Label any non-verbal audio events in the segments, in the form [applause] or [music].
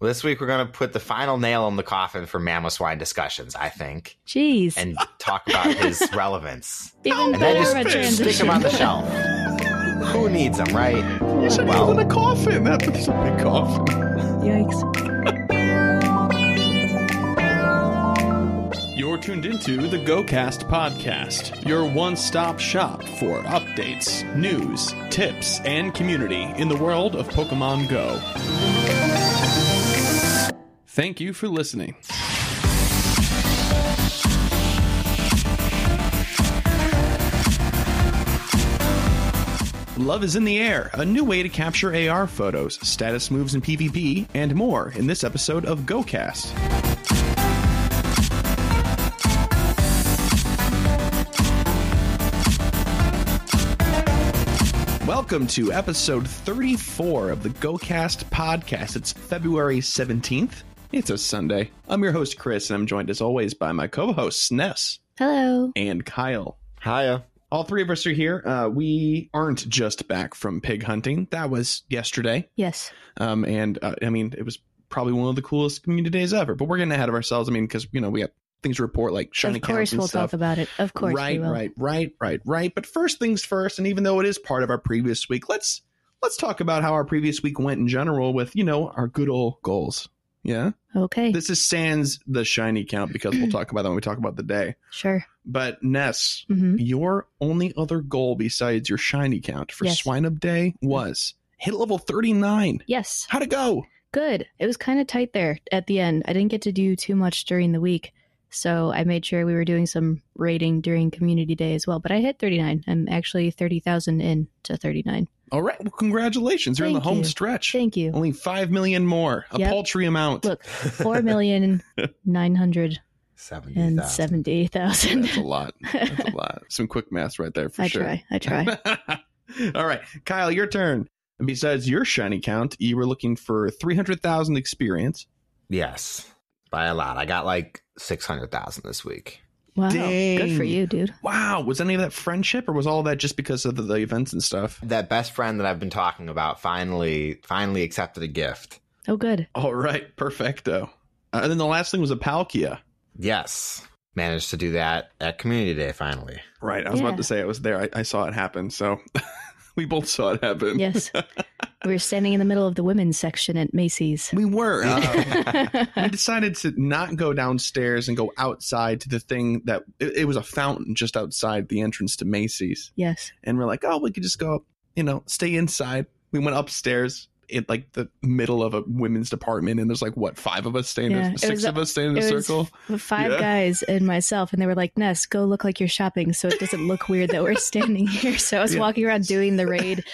Well, this week we're going to put the final nail in the coffin for Mamoswine discussions, I think, Jeez. and talk about his [laughs] relevance. Even And then better a just transition. stick him on the shelf. Who needs them, right? You said he was in a coffin. That's a big coffin. Yikes. You're tuned into the GoCast podcast, your one stop shop for updates, news, tips, and community in the world of Pokemon Go. Thank you for listening. Love is in the air, a new way to capture AR photos, status moves in PvP, and more in this episode of GoCast. Welcome to episode 34 of the GoCast podcast. It's February 17th. It's a Sunday. I'm your host, Chris, and I'm joined as always by my co hosts, Ness Hello. and Kyle. Hiya. All three of us are here. Uh, we aren't just back from pig hunting. That was yesterday. Yes. Um, and uh, I mean, it was probably one of the coolest community days ever, but we're getting ahead of ourselves. I mean, because, you know, we have things to report like shiny of course, and we'll stuff. talk about it. Of course, right, we will. right, right, right, right. But first things first, and even though it is part of our previous week, let's let's talk about how our previous week went in general with you know our good old goals. Yeah, Okay. this is sans the shiny count because we'll talk about that when we talk about the day. sure. But Ness, hmm your only other goal besides your shiny count for Yes. Swinub Day was hit level thirty nine. Yes. How'd it go? Good. It was kind of tight there at the end. I didn't get to do too much during the week. So I made sure we were doing some rating during community day as well. But I hit 39. I'm actually 30,000 in to 39. All right, well, congratulations! You're in the Thank home you. stretch. Thank you. Only five million more, a Yep. paltry amount. Look, four million [laughs] nine hundred and 70,000. seventy thousand. That's a lot. That's a lot. [laughs] Some quick math right there for I sure. try. I try. [laughs] All right, Kyle, your turn. And besides your shiny count, you were looking for 300,000 experience. Yes, by a lot. I got like 600,000 this week. Wow. Good for you, dude. Wow, was any of that friendship or was all that just because of the, the events and stuff? That best friend that I've been talking about finally finally accepted a gift. Oh, good. All right, perfecto. Uh, and then the last thing was a Palkia. Yes. Managed to do that at community day finally. Right, I was Yeah. about to say I was there. I, I saw it happen, so [laughs] [laughs] we both saw it happen. Yes. [laughs] we were standing in the middle of the women's section at Macy's. We were. Uh, [laughs] we decided to not go downstairs and go outside to the thing that it, it was a fountain just outside the entrance to Macy's. yes. And we're like, oh, we could just go, you know, stay inside. We went upstairs in like the middle of a women's department, and there's like what five of us staying, Yeah, six was- of us staying in a circle. five Yeah. guys and myself, and they were like, Ness, go look like you're shopping so it doesn't look weird that we're standing [laughs] here. So I was Yeah. walking around doing the raid,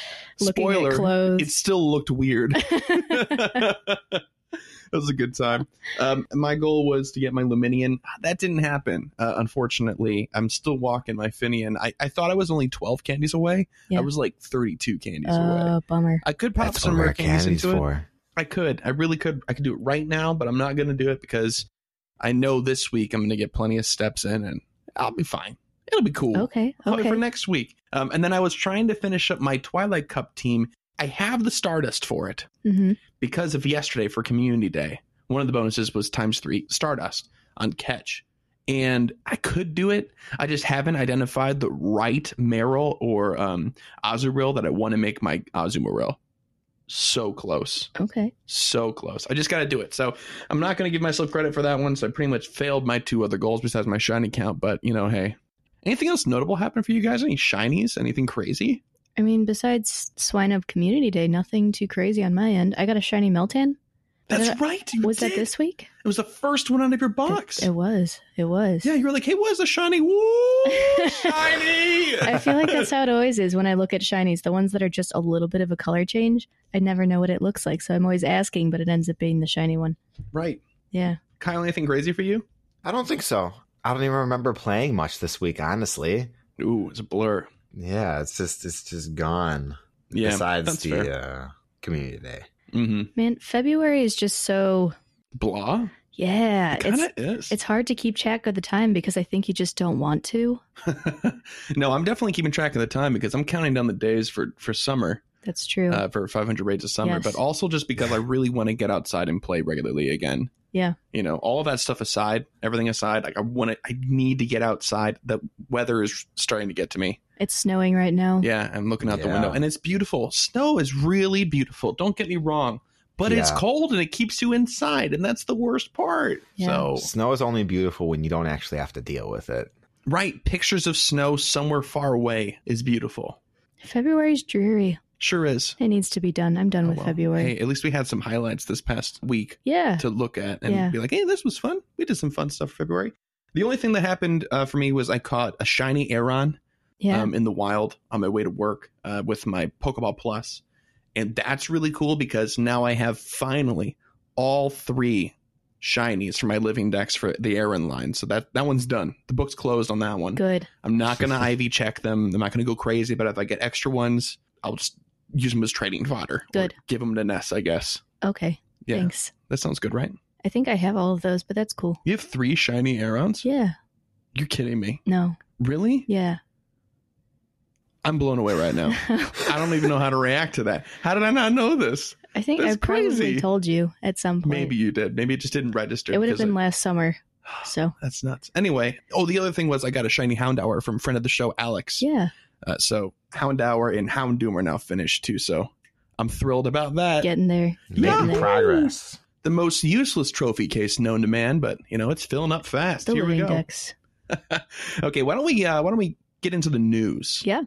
looking Spoiler, at clothes. It still looked weird. [laughs] [laughs] [laughs] That was a good time. Um, my goal was to get my Lumineon. That didn't happen, uh, unfortunately. I'm still walking my Finneon. I, I thought I was only 12 candies away. Yeah. I was like 32 candies away. Oh, bummer. I could pop That's some rare more candies candies into it. for. I could. I really could. I could do it right now, but I'm not going to do it because I know this week I'm going to get plenty of steps in and I'll be fine. It'll be cool. Okay. I'll Okay. for next week. Um, and then I was trying to finish up my Twilight Cup team. I have the Stardust for it hmm because of yesterday for Community Day. One of the bonuses was times three Stardust on catch. And I could do it. I just haven't identified the right Marill or um, Azurill that I want to make my Azumarill. So close. Okay. So close. I just got to do it. So I'm not going to give myself credit for that one. So I pretty much failed my two other goals besides my shiny count. But, you know, hey. Anything else notable happen for you guys? Any shinies? Anything crazy? I mean, besides Swinub Community Day, nothing too crazy on my end. I got a shiny Meltan. That's that- right. You Was that this week? It was the first one out of your box. It, it was. It was. Yeah, you were like, "Hey, where's a shiny? [laughs] Woo, shiny!" I feel like that's how it always is when I look at shinies. The ones that are just a little bit of a color change, I never know what it looks like. So I'm always asking, but it ends up being the shiny one. right. Yeah. Kyle, anything crazy for you? I don't think so. I don't even remember playing much this week, honestly. Ooh, it's a blur. Yeah, it's just it's just gone. Yeah, besides that's the fair. uh, community day. hmm Man, February is just so Blah. yeah. It kind It's of is. it's hard to keep track of the time because I think you just don't want to. [laughs] no, I'm definitely keeping track of the time because I'm counting down the days for for summer. That's true. uh, for 500 raids a summer, Yes. but also just because I really want to get outside and play regularly again. Yeah. You know, all of that stuff aside, everything aside, like I want to, I need to get outside. The weather is starting to get to me. It's snowing right now. Yeah, I'm looking out the window and it's beautiful. Snow is really beautiful. Don't get me wrong, but it's cold and it keeps you inside, and that's the worst part. Yeah. So, Snow is only beautiful when you don't actually have to deal with it. right, pictures of snow somewhere far away is beautiful. February's dreary. Sure is. It needs to be done. I'm done Oh, with well. February. Hey, at least we had some highlights this past week. yeah. to look at and Yeah. be like, hey, this was fun. We did some fun stuff for February. The only thing that happened uh, for me was I caught a shiny Aron Yeah. um, in the wild on my way to work uh, with my Pokeball Plus. And that's really cool because now I have finally all three shinies for my living decks for the Aron line. So that, that one's done. The book's closed on that one. Good. I'm not going to IV check them. I'm not going to go crazy, but if I get extra ones, I'll just use them as trading fodder. or Good. give them to Ness, I guess. Okay. Yeah. Thanks. That sounds good, right? I think I have all of those, but that's cool. You have three shiny Arons? Yeah. You're kidding me. No. Really? Yeah. I'm blown away right now. [laughs] I don't even know how to react to that. How did I not know this? I think That's I probably crazy. told you at some point. Maybe you did. Maybe it just didn't register. it would have because been last summer. [gasps] So That's nuts. Anyway, oh, the other thing was I got a shiny Houndour from friend of the show, Alex. yeah, Uh, so Houndour and Houndoom are now finished too. So I'm thrilled about that. getting there. Making Yahoo! progress. the most useless trophy case known to man, but you know it's filling up fast. The Here we go. decks. [laughs] okay, why don't we uh, why don't we get into the news? Yeah.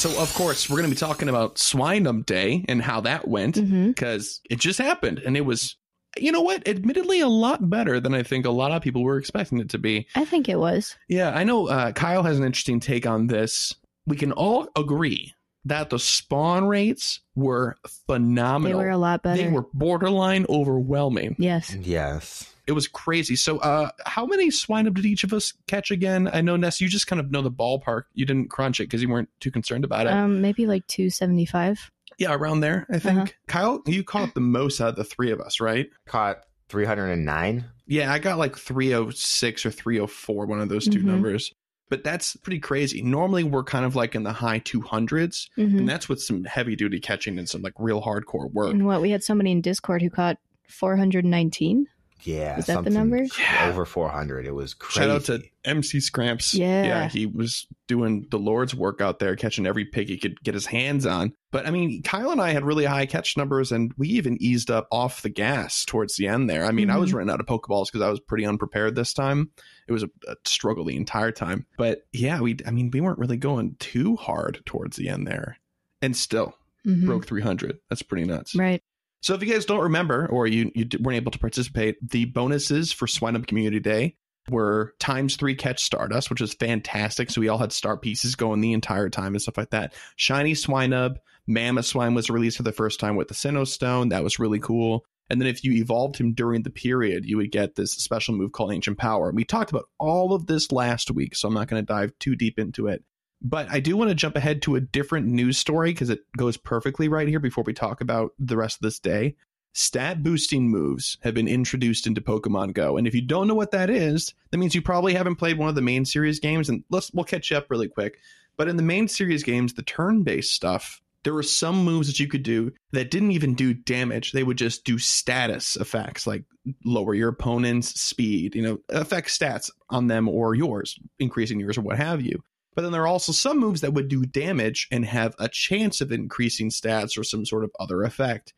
So of course we're going to be talking about Swinub Day and how that went. because it just happened and it was you know what admittedly a lot better than i think a lot of people were expecting it to be I think it was. yeah i know uh, kyle has an interesting take on this we can all agree that the spawn rates were phenomenal. They were a lot better. They were borderline overwhelming Yes. Yes. It was crazy so uh how many Swinub did each of us catch again i know ness you just kind of know the ballpark you didn't crunch it because you weren't too concerned about it Um, maybe like two seventy five. yeah around there i think Uh-huh. kyle you caught the most out of the three of us right Caught 309. Yeah, I got like 306 or 304, one of those 2 Mhm. numbers. But that's pretty crazy. Normally, we're kind of like in the high 200s, Mm-hmm. and that's with some heavy duty catching and some like real hardcore work. And what we had somebody in Discord who caught four hundred nineteen. Yeah. Is that the number? Yeah. Over 400. It was crazy. Shout out to MC Scramps. Yeah. Yeah, he was doing the Lord's work out there, catching every pig he could get his hands on. But I mean, Kyle and I had really high catch numbers, and we even eased up off the gas towards the end there. I mean, I was Mhm. running out of Pokeballs because I was pretty unprepared this time. It was a, a struggle the entire time. But yeah, we, I mean, we weren't really going too hard towards the end there. And still Mhm. broke 300. That's pretty nuts. Right. So if you guys don't remember or you, you weren't able to participate, the bonuses for Swinub Community Day were times three catch Stardust, which was fantastic. So we all had star pieces going the entire time and stuff like that. Shiny Swinub, Mamoswine was released for the first time with the Sinnoh Stone. That was really cool. And then if you evolved him during the period, you would get this special move called Ancient Power. We talked about all of this last week, so I'm not going to dive too deep into it. But I do want to jump ahead to a different news story because it goes perfectly right here before we talk about the rest of this day. Stat boosting moves have been introduced into Pokemon Go. And if you don't know what that is, that means you probably haven't played one of the main series games. And let's we'll catch you up really quick. But in the main series games, the turn-based stuff, there were some moves that you could do that didn't even do damage. They would just do status effects, like lower your opponent's speed, you know, affect stats on them or yours, increasing yours or what have you. But then there are also some moves that would do damage and have a chance of increasing stats or some sort of other effect.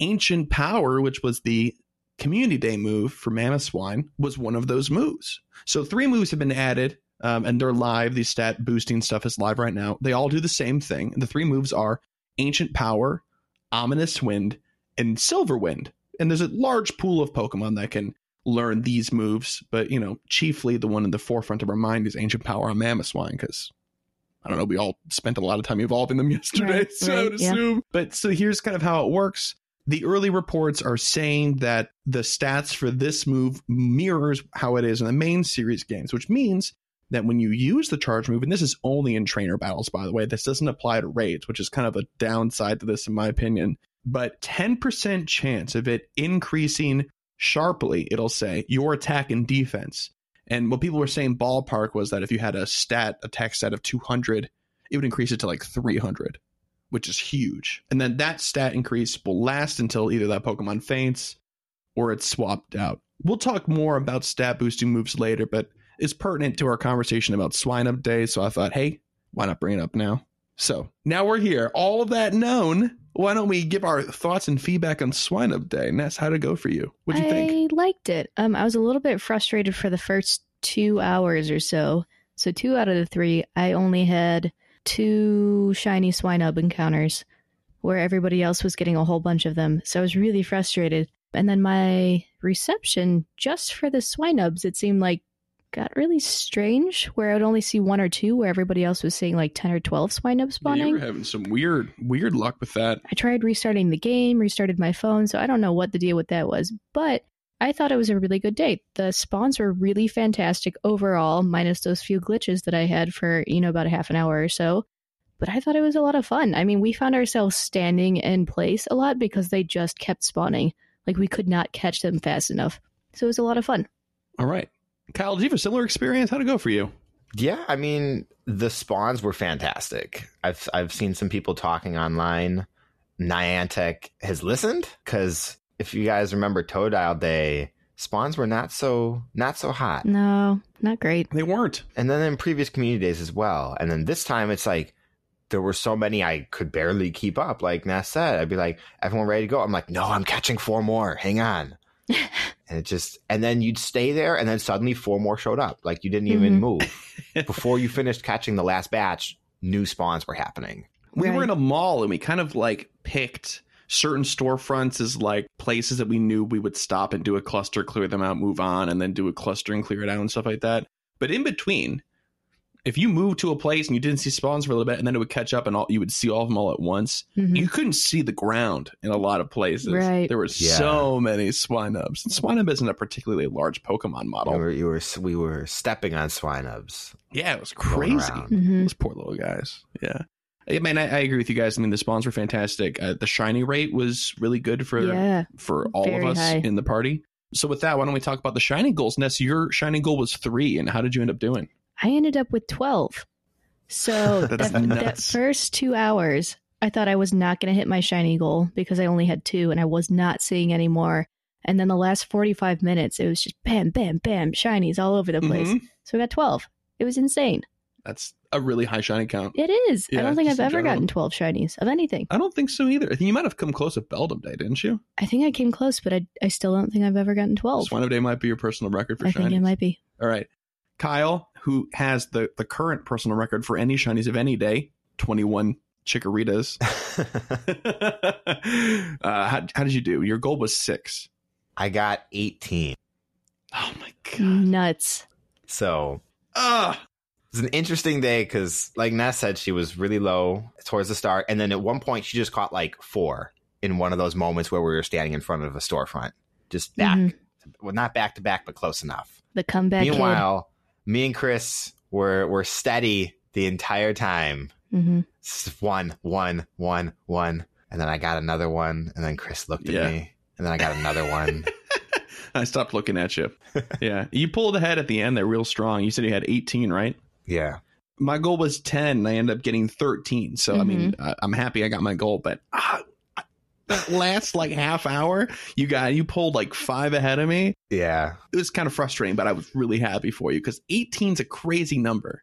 Ancient Power, which was the Community Day move for Mamoswine, was one of those moves. So three moves have been added, um, and they're live. The stat boosting stuff is live right now. They all do the same thing. The three moves are Ancient Power, Ominous Wind, and Silver Wind. And there's a large pool of Pokemon that can learn these moves, but you know, chiefly the one in the forefront of our mind is Ancient Power on Mamoswine because I don't know, we all spent a lot of time evolving them [laughs] yesterday, Right, so I would right, yeah. assume. But so here's kind of how it works. The early reports are saying that the stats for this move mirrors how it is in the main series games, which means that when you use the charge move, and this is only in trainer battles, by the way, this doesn't apply to raids, which is kind of a downside to this, in my opinion. But 10% chance of it increasing sharply, it'll say your attack and defense. And what people were saying ballpark was that if you had a stat, attack stat of 200, it would increase it to like 300, which is huge. And then that stat increase will last until either that Pokemon faints or it's swapped out. We'll talk more about stat boosting moves later, but it's pertinent to our conversation about Swinub Day. So I thought, hey, why not bring it up now? So now we're here. All of that known. Why don't we give our thoughts and feedback on Swinub Day? Ness, how'd it go for you? What'd you I think? I liked it. Um, I was a little bit frustrated for the first two hours or so. So two out of the three, I only had two shiny Swinub encounters, where everybody else was getting a whole bunch of them. So I was really frustrated. And then my reception, just for the Swine Swinubs, it seemed like got really strange, where I would only see one or two, where everybody else was seeing like ten or twelve Swinubs Yeah, you spawning. were having some weird, weird luck with that. I tried restarting the game, restarted my phone, so I don't know what the deal with that was, but I thought it was a really good day. The spawns were really fantastic overall, minus those few glitches that I had for, you know, about a half an hour or so. But I thought it was a lot of fun. I mean, we found ourselves standing in place a lot because they just kept spawning. Like we could not catch them fast enough. So it was a lot of fun. All right. Kyle, did you have a similar experience? How'd it go for you? Yeah, I mean the spawns were fantastic. I've I've seen some people talking online. Niantic has listened because if you guys remember Totodile Day, spawns were not so not so hot. No, not great. They weren't. And then in previous community days as well. And then this time it's like there were so many I could barely keep up. Like Ness said, I'd be like, everyone ready to go. I'm like, no, I'm catching four more. Hang on. And it just and then you'd stay there and then suddenly four more showed up. Like you didn't even Mhm. move. [laughs] Before you finished catching the last batch, new spawns were happening. We were in a mall and we kind of like picked certain storefronts as like places that we knew we would stop and do a cluster, clear them out, move on, and then do a cluster and clear it out and stuff like that. But in between, if you moved to a place and you didn't see spawns for a little bit and then it would catch up and all you would see all of them all at once, Mhm. you couldn't see the ground in a lot of places. Right. There were Yeah. so many Swinubs. And Swinub isn't a particularly large Pokemon You model. were, you were we were stepping on swinubs. Yeah, it was crazy. around. Mhm. Those poor little guys. Yeah. I mean, I, I agree with you guys. I mean, the spawns were fantastic. Uh, the shiny rate was really good for Yeah. for all of us high. in the party. So with that, why don't we talk about the shining goals? Ness, your shining goal was three, and how did you end up doing? I ended up with 12. So [laughs] that, that first two hours, I thought I was not going to hit my shiny goal because I only had two and I was not seeing any more. And then the last 45 minutes, it was just bam, bam, bam, shinies all over the place. Mhm. So I got 12. It was insane. That's a really high shiny count. It is. Yeah, I don't think I've ever general. gotten 12 shinies of anything. I don't think so either. I think you might have come close at Beldum Day, didn't you? I think I came close, but I, I still don't think I've ever gotten 12. Swine Day might be your personal record for sure. I shinies. think it might be. All right. Kyle, who has the, the current personal record for any shinies of any day, 21 Chikoritas. [laughs] [laughs] uh, how, how did you do? Your goal was six. I got 18. Oh my god. Nuts. So Ugh. It was an interesting day because, like Ness said, she was really low towards the start, and then at one point she just caught like four in one of those moments where we were standing in front of a storefront, just back, Mhm. well, not back to back, but close enough. The comeback Meanwhile, me and Chris were were steady the entire time. kid. hmm one, one, one, one, and then I got another one, and then Chris looked at Yeah. me, and then I got another one. [laughs] I stopped looking at you. [laughs] yeah. You pulled ahead at the end there real strong. You said you had 18, right? yeah, My goal was 10 and I ended up getting 13. So, I mean, I, I'm happy I got my goal, but ah, that last like half hour, you got, you pulled like five ahead of me. yeah. It was kind of frustrating, but I was really happy for you because 18 is a crazy number.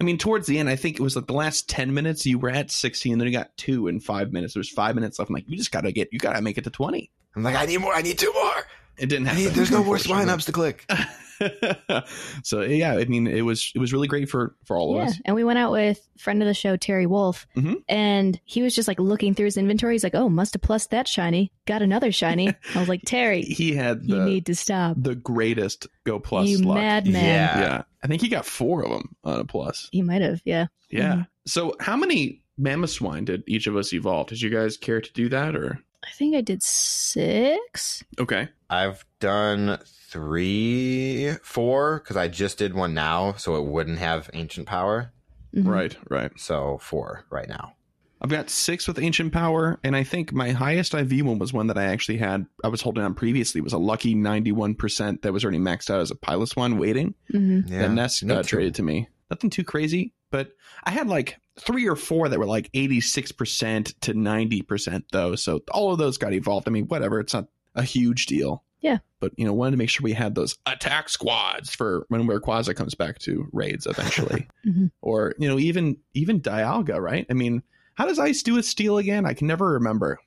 I mean, towards the end, I think it was like the last 10 minutes you were at 16, then you got two in five minutes. There's five minutes left. I'm like, you just got to get, you got to make it to 20. I'm like, I need more. I need two more. It didn't I happen. need, there's no more unfortunately. Swinubs to click. [laughs] so yeah, I mean, it was it was really great for for all of Yeah, us. and we went out with friend of the show Terry Wolf, Mhm. and he was just like looking through his inventory. He's like, "Oh, must have plus that shiny. Got another shiny." [laughs] I was like, "Terry, He had you need to stop. the greatest go plus you luck. madman." Yeah. Yeah, I think he got four of them on a plus. He might have. Yeah. Yeah. Mhm. So how many Mamoswine did each of us evolve? Did you guys care to do that or? I think I did six. Okay. I've done three, four, because I just did one now, so it wouldn't have ancient power. Mhm. Right. Right. So four right now. I've got six with ancient power, and I think my highest IV one was one that I actually had. I was holding on previously. It was a lucky ninety-one percent that was already maxed out as a pilot one waiting. Mhm. Yeah, that Ness me uh, traded to me. Nothing too crazy, but I had like three or four that were like 86% to 90% though. So all of those got evolved. I mean, whatever, it's not a huge deal. Yeah. But you know, wanted to make sure we had those attack squads for when Rayquaza comes back to raids eventually. [laughs] Mhm. Or, you know, even even Dialga, right? I mean, how does ice do with steel again? I can never remember.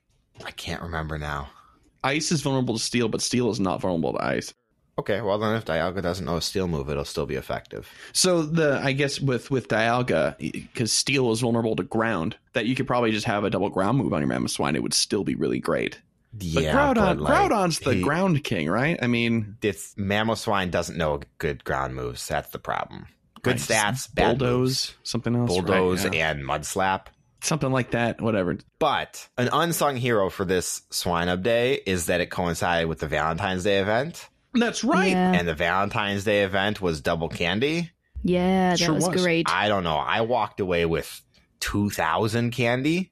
I can't remember now. Ice is vulnerable to steel, but steel is not vulnerable to ice. Okay, well then if Dialga doesn't know a steel move, it'll still be effective. So the I guess with with Dialga, because steel is vulnerable to ground, that you could probably just have a double ground move on your Mamoswine. It would still be really great. But Yeah, Groudon, but, like, Groudon's the he- ground king, right? I mean, It's Mamoswine doesn't know good ground moves. That's the problem. Good right, stats, bad bulldoze, moves. something else, right, bulldoze yeah. and mud slap. something like that. Whatever. But an unsung hero for this Swinub Day is that it coincided with the Valentine's Day event, That's right. Yeah. and the Valentine's Day event was double candy. Yeah, that Sure was, was. great. I don't know. I walked away with two thousand candy,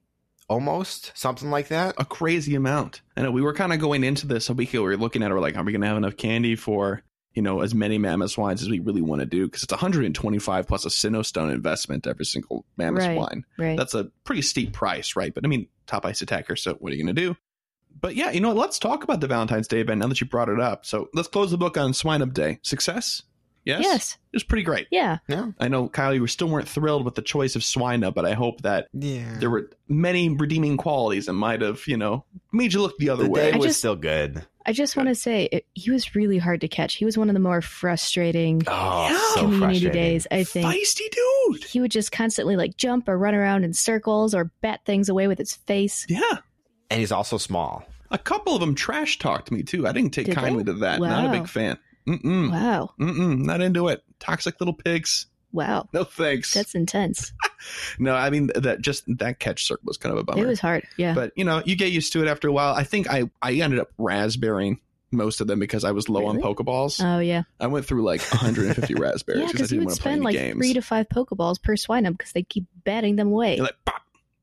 almost something like that. A crazy amount. I know we were kind of going into this a week ago. We were looking at it. We're like, are we going to have enough candy for you know as many Mamoswines as we really want to do? Because it's 125 plus a Sinnoh investment every single mammoth Right. swine. right. That's a pretty steep price, right? But I mean, top ice attacker. So what are you going to do? But yeah, you know what? Let's talk about the Valentine's Day event now that you brought it up. So let's close the book on Swinub Day. Success? Yes? yes. It was pretty great. Yeah. Yeah, I know, Kyle, you were still weren't thrilled with the choice of Swinub, but I hope that yeah. there were many redeeming qualities that might have, you know, made you look the other The way. day I was just- still good. I just want to say it, he was really hard to catch. He was one of the more frustrating Oh, Yeah. so community frustrating. days, I think. Feisty dude. He would just constantly like jump or run around in circles or bat things away with his face. Yeah. And he's also small. A couple of them trash talked me too. I didn't take Did kindly they? to that. Not a big fan. Mm-mm. Wow. Mm-mm. Not into it. Toxic little pigs. Wow. No thanks. That's intense. [laughs] no, I mean that just that catch circle was kind of a bummer. It was hard. Yeah. but you know, you get used to it after a while. I think I I ended up raspberrying most of them because I was low on Really? Pokeballs. oh yeah. I went through like [laughs] 150 raspberries Yeah, because I because you didn't want to play any like games. three to five Pokeballs per swine because they keep batting them away. You're like pop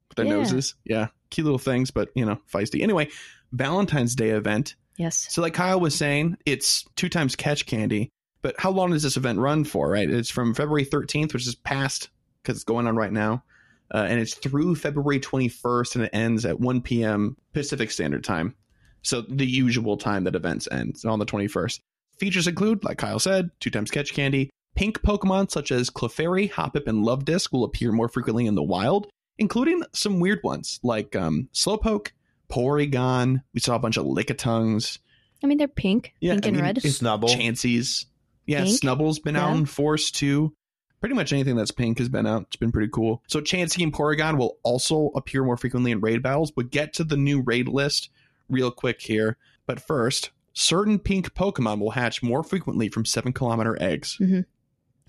with their Yeah. noses. Yeah, cute little things, but you know, feisty. Anyway, Valentine's Day event. yes. So, like Kyle was saying, it's two times catch candy. But how long does this event run for? Right, it's from February 13th, which is past because it's going on right now, uh, and it's through February 21st, and it ends at 1 p.m. Pacific Standard Time. So the usual time that events end on the 21st. Features include, like Kyle said, two times catch candy. Pink Pokemon such as Clefairy, Hoppip, and Luvdisc will appear more frequently in the wild, including some weird ones like um, Slowpoke, Porygon. We saw a bunch of Lickitungs. I mean, they're pink, Yeah, pink I and mean, red. it's- Snubbull. Chanseys. Yeah, Pink? Snubbull's been out in Force too. Pretty much anything that's pink has been out. It's been pretty cool. So Chansey and Porygon will also appear more frequently in raid battles. We'll get to the new raid list real quick here. But first, certain pink Pokemon will hatch more frequently from seven kilometer eggs. Mhm.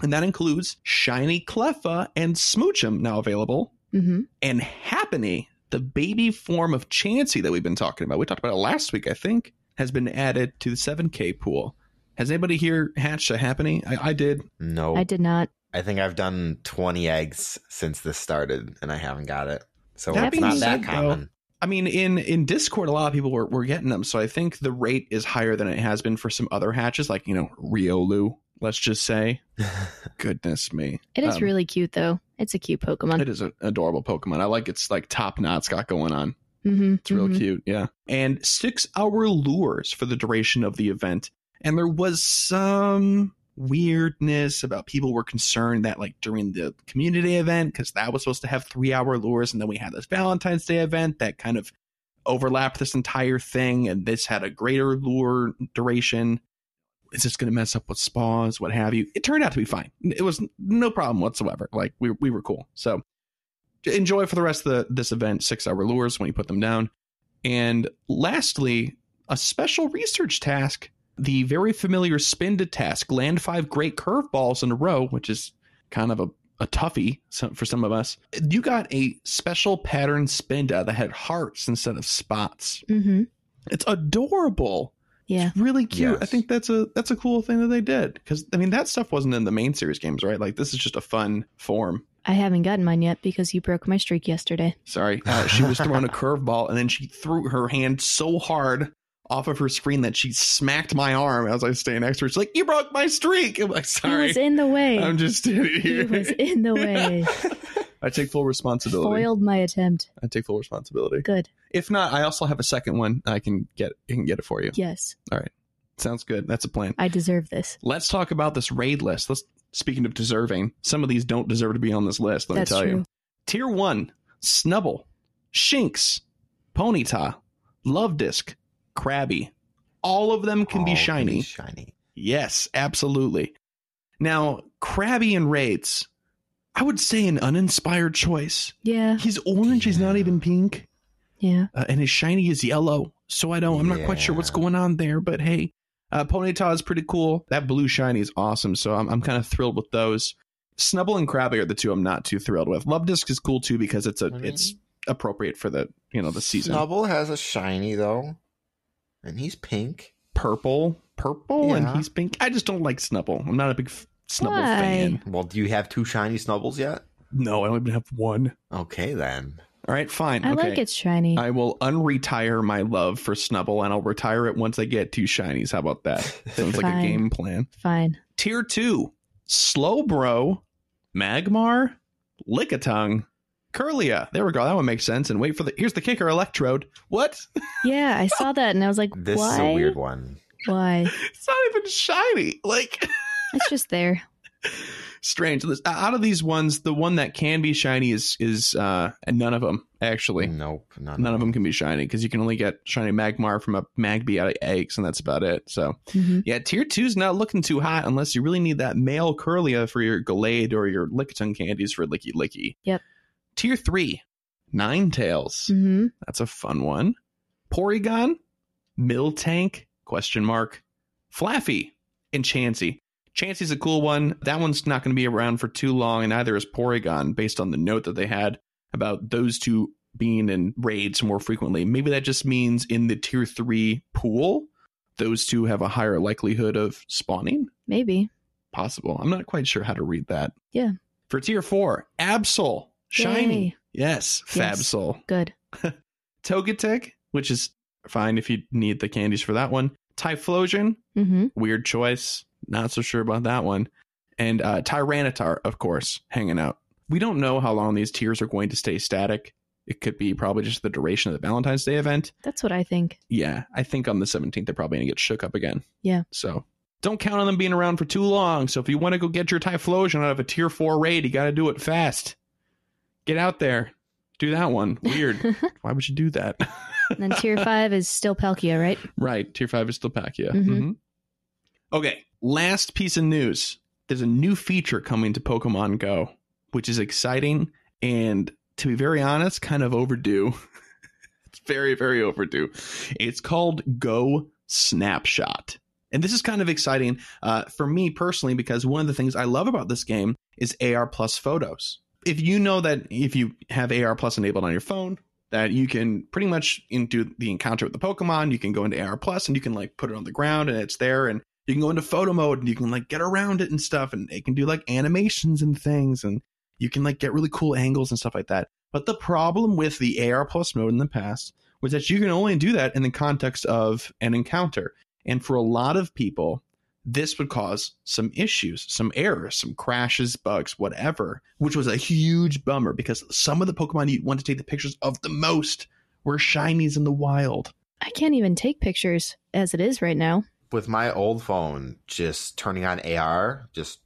And that includes Shiny Cleffa and Smoochum now available. hmm And Happiny, the baby form of Chansey that we've been talking about. We talked about it last week, I think, has been added to the 7K pool. Has anybody here hatched a Happiny? I, I did. No, I did not. I think I've done 20 eggs since this started, and I haven't got it. So That it's not being that said, common. I mean, in in Discord, a lot of people were, were getting them, so I think the rate is higher than it has been for some other hatches, like you know Riolu. Let's just say, [laughs] goodness me, It is Um, really cute though. It's a cute Pokemon. It is an adorable Pokemon. I like its like top knot it's got going on. Mm-hmm. It's real cute, yeah. And six hour lures for the duration of the event. And there was some weirdness about people were concerned that like during the community event, because that was supposed to have three hour lures, and then we had this Valentine's Day event that kind of overlapped this entire thing, and this had a greater lure duration. Is this going to mess up with spawns, what have you? It turned out to be fine. It was no problem whatsoever. Like we we were cool. So enjoy for the rest of the, this event six hour lures when you put them down. And lastly, a special research task the very familiar spin to task land five great curveballs in a row, which is kind of a, a toughie for some of us. You got a special pattern spin that had hearts instead of spots. Mm-hmm. It's adorable. Yeah. It's really cute. I think that's a that's a cool thing that they did because I mean that stuff wasn't in the main series games, right? Like this is just a fun form. I haven't gotten mine yet because you broke my streak yesterday. Sorry, uh, she was throwing a curveball and then she threw her hand so hard off of her screen that she smacked my arm as I was standing next to her. She's like, "You broke my streak." I'm like, He "Sorry, was in the way. I'm just standing he here." was in the way. [laughs] I take full responsibility. Foiled my attempt. I take full responsibility. Good. If not, I also have a second one. I can get I can get it for you. Yes, All right. Sounds good. That's a plan. I deserve this. Let's talk about this raid list. Let's speaking of deserving, some of these don't deserve to be on this list, let That's me tell true. you. Tier one, Snubbull, Shinx, Ponyta, Luvdisc, Krabby. All of them can be All shiny. shiny. Yes, absolutely. Now, Krabby and Raids, I would say an uninspired choice. Yeah, He's orange, he's not even pink, yeah. uh, and his shiny is yellow. So I don't, I'm not quite sure what's going on there, but hey, uh, Ponyta is pretty cool. That blue shiny is awesome, so I'm, I'm kind of thrilled with those. Snubbull and Krabby are the two I'm not too thrilled with. Luvdisc is cool too because it's a I mean, it's appropriate for the you know the season. Snubbull has a shiny though, and he's pink. Purple, purple, and he's pink. I just don't like Snubbull. I'm not a big f- Snubbull Why? fan. Well, do you have two shiny Snubbulls yet? No, I only have one. Okay then. All right, fine. I okay. like it's shiny. I will unretire my love for Snubbull and I'll retire it once I get two shinies. How about that? [laughs] Sounds like a game plan. Fine. Tier two Slowbro, Magmar, Lickitung, Kirlia. There we go. That one makes sense. And wait for the here's the kicker Electrode. What? [laughs] Yeah, I saw that and I was like, This why? is a weird one. Why? [laughs] it's not even shiny. Like It's just there. Strange. Out of these ones, the one that can be shiny is is uh and none of them actually. Nope. None, None of them can be shiny because you can only get shiny Magmar from a Magby out of eggs, and that's about it. So hmm Yeah, tier two's not looking too hot unless you really need that male Kirlia for your Gallade or your Lickitung candies for Lickilicky. Yep. Tier three, Ninetales. hmm That's a fun one. Porygon, Miltank, question mark, Flaaffy, and Chansey. Chansey's a cool one. That one's not going to be around for too long, and neither is Porygon, based on the note that they had about those two being in raids more frequently. Maybe that just means in the tier three pool, those two have a higher likelihood of spawning. Maybe. Possible. I'm not quite sure how to read that. Yeah. For tier four, Absol, shiny. Yay. Yes, Yes. Fabsol. Good. [laughs] Togetic, which is fine if you need the candies for that one. Typhlosion, hmm weird choice. Not so sure about that one. And uh, Tyranitar, of course, hanging out. We don't know how long these tiers are going to stay static. It could be probably just the duration of the Valentine's Day event. That's what I think. Yeah, I think on the 17th, they're probably going to get shook up again. Yeah. So don't count on them being around for too long. So if you want to go get your Typhlosion out of a tier four raid, you got to do it fast. Get out there. Do that one. Weird. [laughs] Why would you do that? And then tier five is still Palkia, right? [laughs] Right. Tier five is still Palkia. Mhm. Mhm. Okay. Last piece of news. There's a new feature coming to Pokemon Go, which is exciting and, to be very honest, kind of overdue. [laughs] it's very, very overdue. It's called Go Snapshot. And this is kind of exciting uh, for me personally because one of the things I love about this game is AR plus photos. If you know that if you have AR plus enabled on your phone, that you can pretty much into the encounter with the Pokemon, you can go into AR plus and you can like put it on the ground and it's there and you can go into photo mode and you can like get around it and stuff and it can do like animations and things and you can like get really cool angles and stuff like that. But the problem with the AR plus mode in the past was that you can only do that in the context of an encounter. And for a lot of people, this would cause some issues, some errors, some crashes, bugs, whatever, which was a huge bummer because some of the Pokemon you want to take the pictures of the most were shinies in the wild. I can't even take pictures as it is right now. With my old phone, just turning on AR, just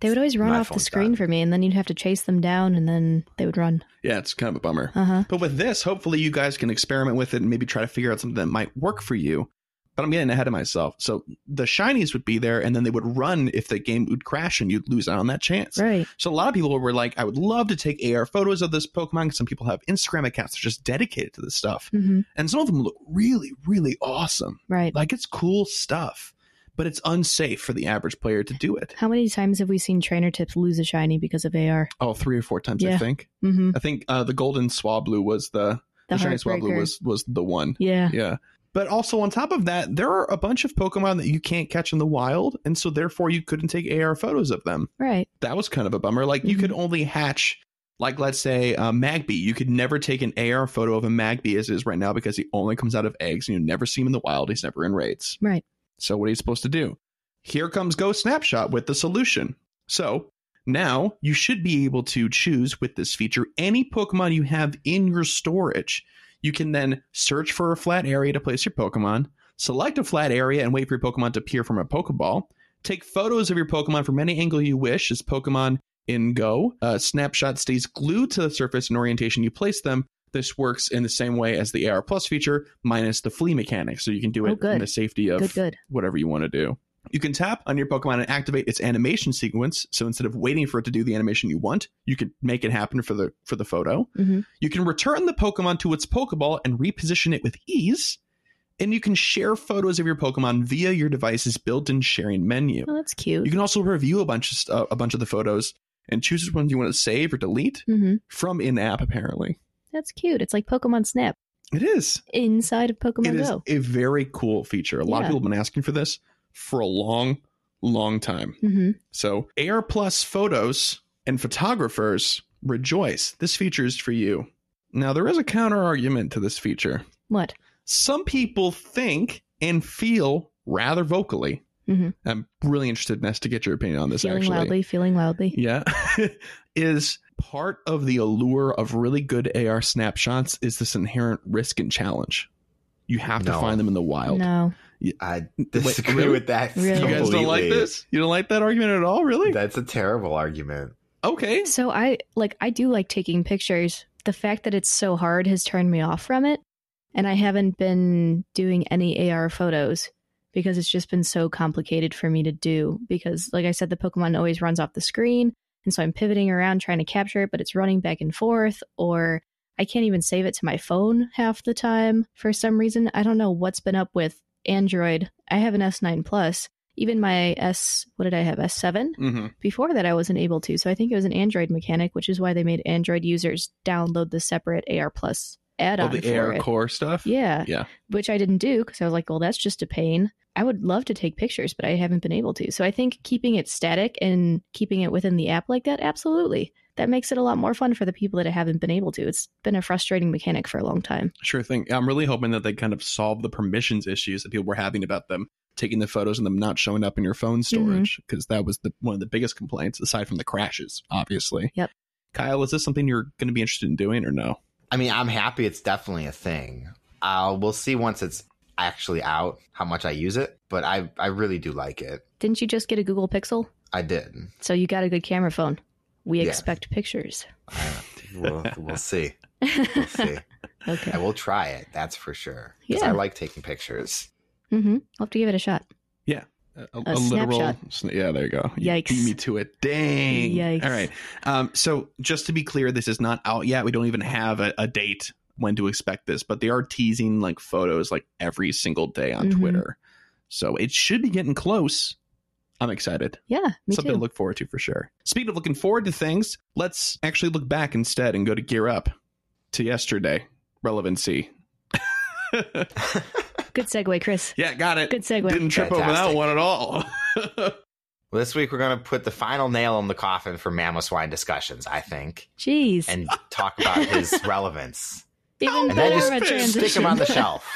They would always run My off the screen done. for me, and then you'd have to chase them down, and then they would run. Yeah, it's kind of a bummer. Uh huh. But with this, hopefully you guys can experiment with it and maybe try to figure out something that might work for you. But I'm getting ahead of myself. So the shinies would be there and then they would run if the game would crash and you'd lose out on that chance. Right. So a lot of people were like, I would love to take AR photos of this Pokemon. Some people have Instagram accounts that are just dedicated to this stuff. hmm And some of them look really, really awesome. Right. Like it's cool stuff. But it's unsafe for the average player to do it. How many times have we seen trainer tips lose a shiny because of AR? Oh, three or four times, I think. Mm-hmm. I think uh, the golden Swablu was the, The, the, shiny Swablu was was the one. Yeah. Yeah. But also on top of that, there are a bunch of Pokemon that you can't catch in the wild, and so therefore you couldn't take AR photos of them. Right. That was kind of a bummer. Like you Mhm. could only hatch, like let's say uh, Magby. You could never take an AR photo of a Magby as it is right now because he only comes out of eggs, and you never see him in the wild. He's never in raids. Right. So what are you supposed to do? Here comes Go Snapshot with the solution. So Now, you should be able to choose with this feature any Pokemon you have in your storage. You can then search for a flat area to place your Pokemon, select a flat area and wait for your Pokemon to appear from a Pokeball, take photos of your Pokemon from any angle you wish as Pokemon in Go. A snapshot stays glued to the surface and orientation you place them. This works in the same way as the AR Plus feature, minus the flee mechanic. So you can do Oh, it good. in the safety of Good, good. whatever you want to do. You can tap on your Pokemon and activate its animation sequence. So instead of waiting for it to do the animation you want, you can make it happen for the for the photo. hmm You can return the Pokemon to its Pokeball and reposition it with ease. And you can share photos of your Pokemon via your device's built-in sharing menu. Oh, that's cute. You can also review a bunch of st- a bunch of the photos and choose which ones you want to save or delete hmm from in-app. Apparently, That's cute. It's like Pokemon Snap it is. inside of Pokemon It is Go. a very cool feature. A lot of people have been asking for this for a long, long time. hmm So, AR Plus photos and photographers rejoice. This feature is for you. Now, there is a counter argument to this feature. What? Some people think and feel rather vocally. Mhm. I'm really interested, Ness, to get your opinion on this. Actually. Feeling actually, loudly, feeling loudly. yeah, [laughs] is part of the allure of really good AR snapshots is this inherent risk and challenge. You have to find them in the wild. No. I [laughs] disagree really? with that. Really? You guys don't like this? You don't like that argument at all, really? That's a terrible argument. okay. So I like I do like taking pictures. The fact that it's so hard has turned me off from it, and I haven't been doing any AR photos because it's just been so complicated for me to do because like I said the Pokemon always runs off the screen, and so I'm pivoting around trying to capture it, but it's running back and forth or I can't even save it to my phone half the time for some reason. I don't know what's been up with Android. I have an S9 Plus. Even my S what did I have? S7? Mm-hmm. before that I wasn't able to. So I think it was an Android mechanic, which is why they made Android users download the separate AR Plus Oh, add-on the for AR it. core stuff. Yeah, Yeah. which I didn't do because I was like, well, that's just a pain. I would love to take pictures, but I haven't been able to. So I think keeping it static and keeping it within the app like that, absolutely. That makes it a lot more fun for the people that haven't been able to. It's been a frustrating mechanic for a long time. Sure thing. I'm really hoping that they kind of solve the permissions issues that people were having about them taking the photos and them not showing up in your phone Mm-hmm. storage because that was the one of the biggest complaints aside from the crashes, obviously. Yep. Kyle, is this something you're going to be interested in doing or no? I mean, I'm happy it's definitely a thing. Uh, we'll see once it's actually out how much I use it, but I, I really do like it. Didn't you just get a Google Pixel? I did. So you got a good camera phone. We Yeah. expect pictures. I, we'll, [laughs] we'll see. We'll see. [laughs] okay. I will try it. That's for sure. Yeah. I like taking pictures. Mm-hmm. I'll have to give it a shot. A, A snapshot. sn- Yeah, there you go. You Yikes. beat me to it. Dang. Yikes. All right. Um, so just to be clear, this is not out yet. We don't even have a, a date when to expect this, but they are teasing like photos like every single day on Mhm. Twitter. So it should be getting close. I'm excited. Yeah, me Something too. to look forward to for sure. Speaking of looking forward to things, let's actually look back instead and go to Gear Up to yesterday. Relevancy. [laughs] Good segue, Chris. yeah, got it. Good segue. Didn't trip over that one at all. [laughs] Well, this week we're going to put the final nail in the coffin for Mamoswine discussions, I think, Jeez. and talk about his [laughs] relevance. Even And And better then of just transition. stick him on the shelf.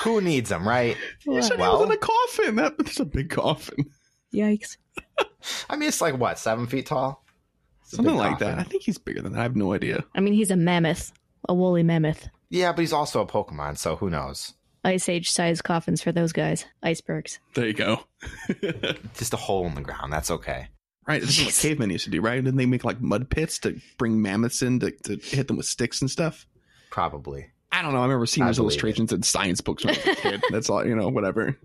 Who needs them, right? you said Well- he was in a coffin. That, that's a big coffin. Yikes. [laughs] I mean, it's like what, seven feet tall? It's Something like coffin. that. I think he's bigger than that. I have no idea. I mean, he's a mammoth, a woolly mammoth. Yeah, but he's also a Pokemon, so who knows? Ice Age size coffins for those guys. Icebergs. There you go. [laughs] Just a hole in the ground. That's okay. right. This is what cavemen used to do, right? Didn't they make like mud pits to bring mammoths in to, to hit them with sticks and stuff? Probably. I don't know. I remember seeing I those believe illustrations in science books when I was a kid. [laughs] That's all, you know, whatever.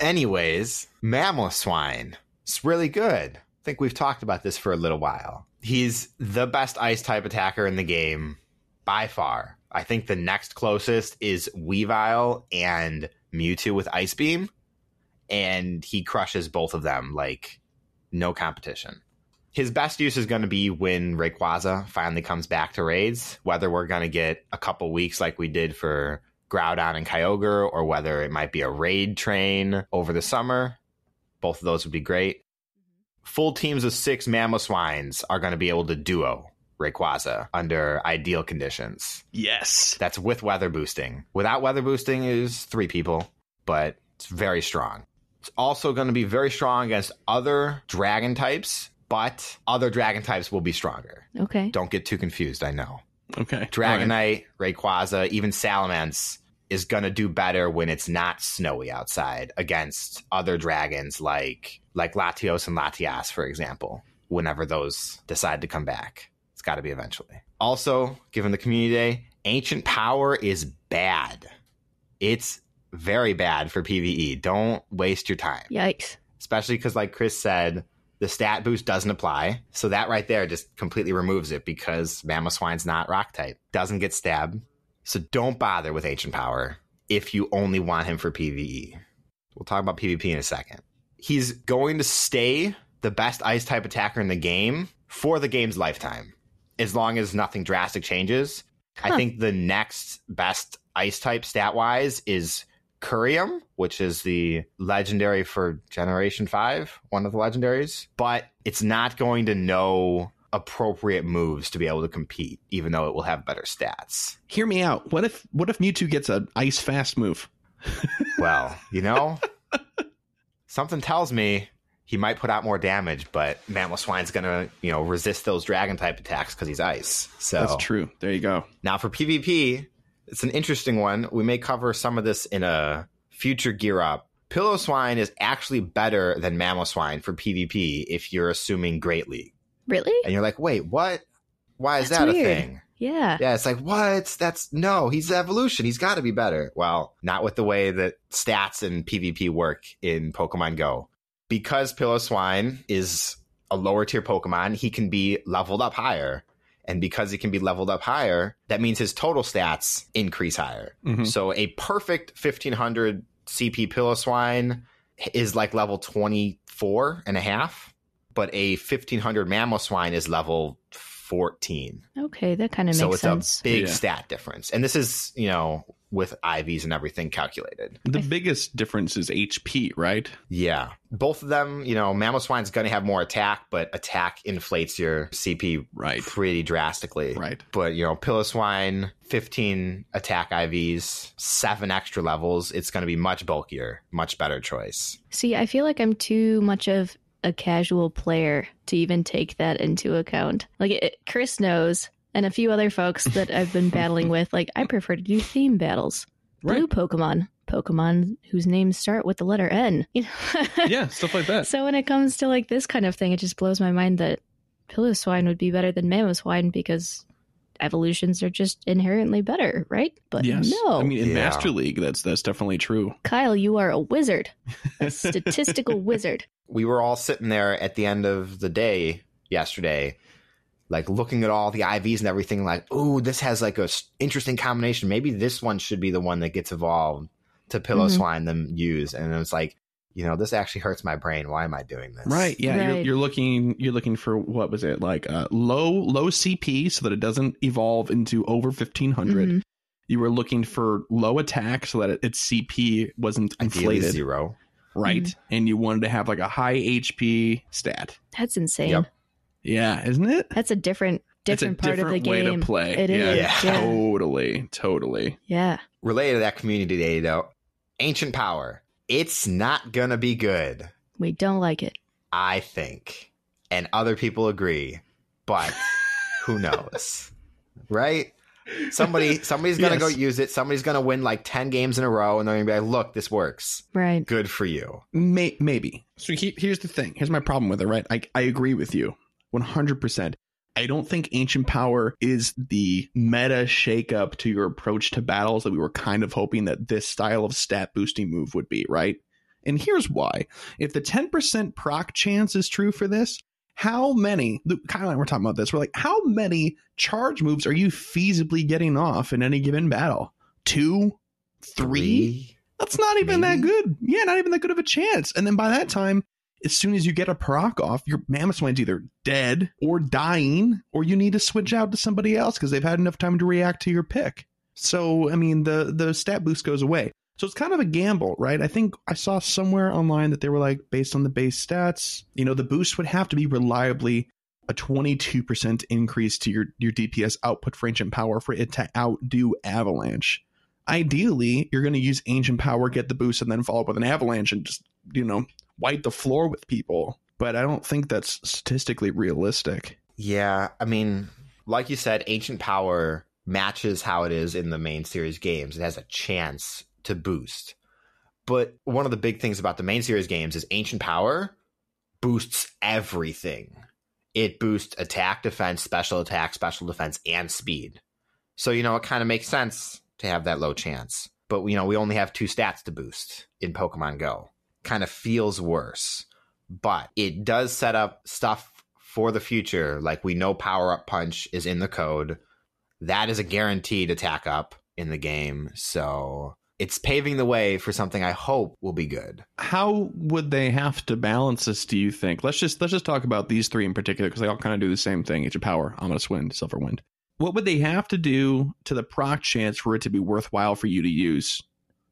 Anyways, Mamoswine. It's really good. I think we've talked about this for a little while. He's the best ice type attacker in the game by far. I think the next closest is Weavile and Mewtwo with Ice Beam, and he crushes both of them like no competition. His best use is going to be when Rayquaza finally comes back to raids, whether we're going to get a couple weeks like we did for Groudon and Kyogre, or whether it might be a raid train over the summer. Both of those would be great. Mm-hmm. Full teams of six Mamoswines are going to be able to duo Rayquaza under ideal conditions. Yes. That's with weather boosting. Without weather boosting is three people, but it's very strong. It's also going to be very strong against other dragon types, but other dragon types will be stronger. Okay. Don't get too confused, I know. Okay. Dragonite, Rayquaza, even Salamence is going to do better when it's not snowy outside against other dragons like like Latios and Latias, for example, whenever those decide to come back. It's got to be eventually. Also, given the community day, ancient power is bad. It's very bad for PvE. Don't waste your time. Yikes. Especially because, like Chris said, the stat boost doesn't apply. So that right there just completely removes it because Mamoswine's not rock type. Doesn't get stabbed. So don't bother with Ancient Power if you only want him for PvE. We'll talk about PvP in a second. He's going to stay the best ice type attacker in the game for the game's lifetime, as long as nothing drastic changes. I think the next best ice type stat wise is Kyurem, which is the legendary for Generation 5, one of the legendaries. But it's not going to know appropriate moves to be able to compete, even though it will have better stats. Hear me out. What if what if Mewtwo gets an ice fast move? [laughs] Well, you know, something tells me he might put out more damage, but Mamoswine's going to, you know, resist those dragon type attacks because he's ice. So That's true. There you go. Now for PvP, it's an interesting one. We may cover some of this in a future gear up. Piloswine is actually better than Mamoswine for PvP if you're assuming Great League. Really? And you're like, wait, what? Why is That's that a thing? Yeah. Yeah, it's like, what? That's no, he's evolution. He's got to be better. Well, not with the way that stats and PvP work in Pokemon Go. Because Piloswine is a lower tier Pokemon, he can be leveled up higher. And because he can be leveled up higher, that means his total stats increase higher. Mhm. So a perfect 1500 CP Piloswine is like level 24 and a half, but a 1500 Mammal Mamoswine is level 14 Okay, that kind of makes sense. so it's sense. a big Yeah. stat difference and this is you know with IVs and everything calculated The biggest difference is HP, right? yeah both of them you know mamoswine's going to have more attack but attack inflates your cp Right. pretty drastically Right. but you know Piloswine, 15 attack ivs 7 extra levels it's going to be much bulkier much better choice See, I feel like I'm too much of a casual player to even take that into account. Like it, Chris knows, and a few other folks that I've been battling [laughs] with. Like I prefer to do theme battles. Blue Pokemon, Pokemon whose names start with the letter N. [laughs] You know? Yeah, stuff like that. So when it comes to like this kind of thing, it just blows my mind that Piloswine would be better than Mamoswine because evolutions are just inherently better, right? But yes. no, I mean, in Yeah. Master League, that's that's definitely true. Kyle, you are a wizard, a [laughs] statistical wizard. we were all sitting there at the end of the day yesterday, like looking at all the IVs and everything, like, oh, this has like a s- interesting combination. Maybe this one should be the one that gets evolved to Pillow Mhm. Swine them use. And it was like, you know, this actually hurts my brain. Why am I doing this? Right. Yeah. You're, you're looking. You're looking for what was it like? Uh, low low CP so that it doesn't evolve into over 1500. Mhm. You were looking for low attack so that it, its CP wasn't Ideally inflated. zero. Right. And you wanted to have like a high HP stat. That's insane. Yep. Yeah, isn't it? That's a different different a part different of the way game. to play. It yeah, is, yeah. Totally. Totally. Yeah. Related to that community day, though, Ancient Power. It's not going to be good, We don't like it. I think. And other people agree. But [laughs] who knows? Right? Somebody somebody's gonna Yes. go use it. Somebody's gonna win like ten games in a row, and they're gonna be like, "Look, this works. Right. Good for you." May- maybe. So he- here's the thing. Here's my problem with it, right? I, I agree with you 100%. I don't think Ancient Power is the meta shakeup to your approach to battles that we were kind of hoping that this style of stat boosting move would be, right? And here's why. If the 10% proc chance is true for this, how many, Kyle and I were talking about this, we're like, how many charge moves are you feasibly getting off in any given battle? Two? Three? That's not even that good. Yeah, not even that good of a chance. And then by that time, as soon as you get a proc off, your Mamoswine's either dead or dying, or you need to switch out to somebody else because they've had enough time to react to your pick. So, I mean, the the stat boost goes away. So it's kind of a gamble, right? I think I saw somewhere online that they were like, based on the base stats, you know, the boost would have to be reliably a 22% increase to your, your DPS output for Ancient Power for it to outdo Avalanche ideally you're going to use ancient power get the boost and then follow up with an avalanche and just you know, wipe the floor with people. But I don't think that's statistically realistic. Yeah, I mean, like you said, Ancient Power matches how it is in the main series games. It has a chance to boost. But one of the big things about the main series games is Ancient Power boosts everything. It boosts attack, defense, special attack, special defense, and speed. So, you know, it kind of makes sense to have that low chance. But, you know, we only have two stats to boost in Pokemon Go. Kind of feels worse. But it does set up stuff for the future. Like we know Power Up Punch is in the code. That is a guaranteed attack up in the game. So it's paving the way for something I hope will be good. How would they have to balance this? Do you think? Let's just let's just talk about these three in particular because they all kind of do the same thing: Age of Power, Ominous Wind, Silver Wind. What would they have to do to the proc chance for it to be worthwhile for you to use?